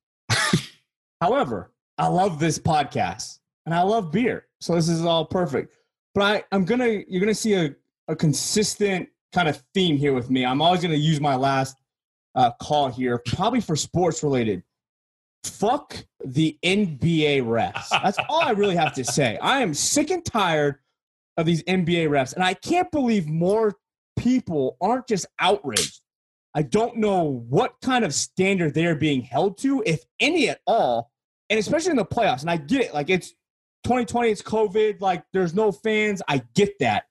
However, I love this podcast, and I love beer, so this is all perfect. But I, I'm gonna, you're gonna see a, a consistent kind of theme here with me. I'm always gonna use my last uh, call here, probably for sports related. Fuck the NBA refs. That's all I really have to say. I am sick and tired of these NBA refs, and I can't believe more people aren't just outraged. I don't know what kind of standard they're being held to, if any at all, and especially in the playoffs. And I get it, like it's 2020, it's COVID, like there's no fans. I get that,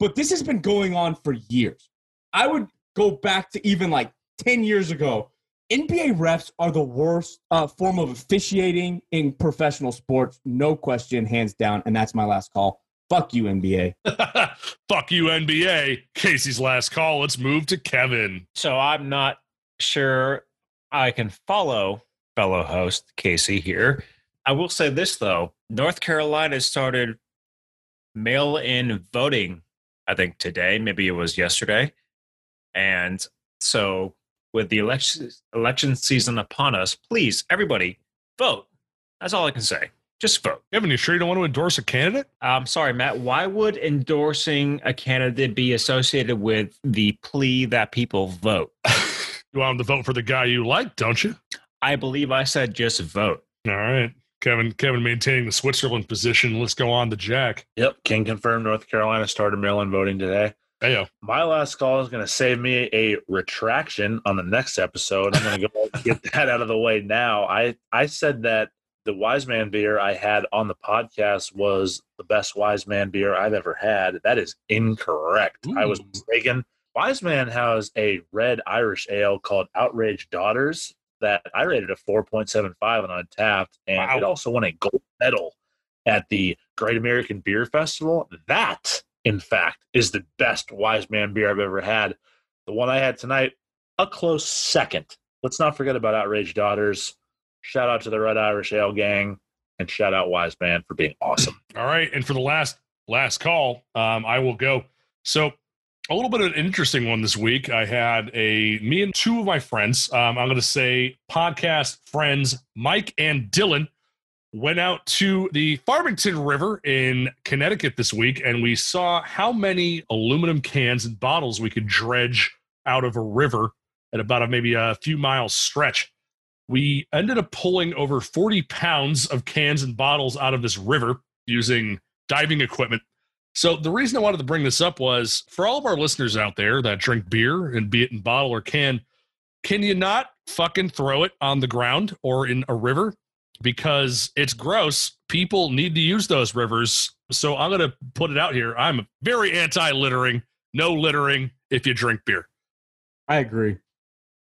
but this has been going on for years. I would go back to even like 10 years ago. NBA refs are the worst uh, form of officiating in professional sports, no question, hands down. And that's my last call. Fuck you, NBA. Fuck you, NBA. Casey's last call. Let's move to Kevin. So I'm not sure I can follow fellow host Casey here. I will say this though: North Carolina started mail-in voting. I think today, maybe it was yesterday, and so with the election election season upon us, please everybody vote. That's all I can say. Just vote. Kevin, you sure you don't want to endorse a candidate? I'm sorry, Matt. Why would endorsing a candidate be associated with the plea that people vote? You want them to vote for the guy you like, don't you? I believe I said just vote. All right. Kevin, Kevin maintaining the Switzerland position. Let's go on to Jack. Yep, can confirm North Carolina started mail-in voting today. Heyo. My last call is going to save me a retraction on the next episode. I'm going to go get that out of the way now. I I said that the Wise Man beer I had on the podcast was the best Wise Man beer I've ever had. That is incorrect. I was Ooh. mistaken. Wise Man has a red Irish ale called Outraged Daughters that I rated a 4.75 on Untappd, and Wow. it also won a gold medal at the Great American Beer Festival. That, in fact, is the best Wise Man beer I've ever had. The one I had tonight, a close second. Let's not forget about Outraged Daughters. Shout out to the Red Irish Ale Gang. and shout out Wise Man for being awesome. All right, and for the last last call, um, I will go. So a little bit of an interesting one this week. I had a me and two of my friends. Um, I'm going to say podcast friends, Mike and Dylan, went out to the Farmington River in Connecticut this week, and we saw how many aluminum cans and bottles we could dredge out of a river at about a, maybe a few miles stretch. We ended up pulling over 40 pounds of cans and bottles out of this river using diving equipment. So the reason I wanted to bring this up was for all of our listeners out there that drink beer and be it in bottle or can, can you not fucking throw it on the ground or in a river? Because it's gross. People need to use those rivers. So I'm going to put it out here. I'm very anti littering. No littering if you drink beer. I agree.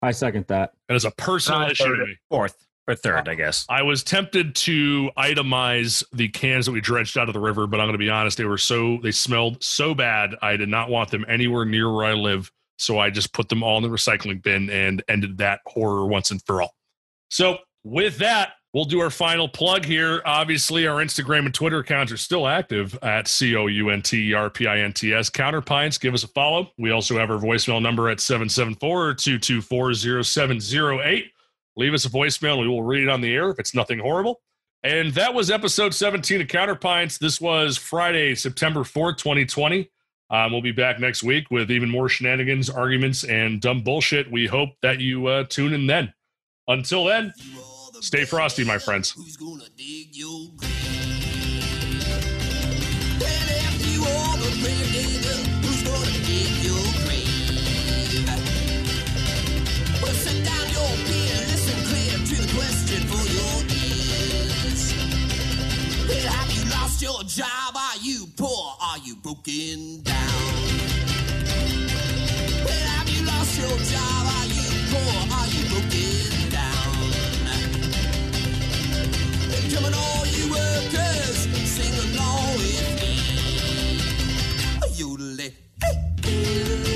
I second that. And it's a personal I issue heard to it. me. Fourth or third, I guess. I was tempted to itemize the cans that we dredged out of the river, but I'm going to be honest, they were so they smelled so bad. I did not want them anywhere near where I live, so I just put them all in the recycling bin and ended that horror once and for all. So, with that, we'll do our final plug here. Obviously, our Instagram and Twitter accounts are still active at C O U N T E R P I N T S. Counterpints, give us a follow. We also have our voicemail number at 774 224 0708 leave us a voicemail we will read it on the air if it's nothing horrible. And that was episode 17 of Counterpints. This was Friday, September 4th, 2020. Um, we'll be back next week with even more shenanigans, arguments, and dumb bullshit. We hope that you uh, tune in then. Until then, stay frosty, my friends. Who's gonna dig your grave? And after you all the grave digger, who's gonna dig your grave? Well, set down your pen, listen clear to the question for your ears. Well, have you lost your job? Are you poor? Are you broken and all you workers, sing along with me. Hey.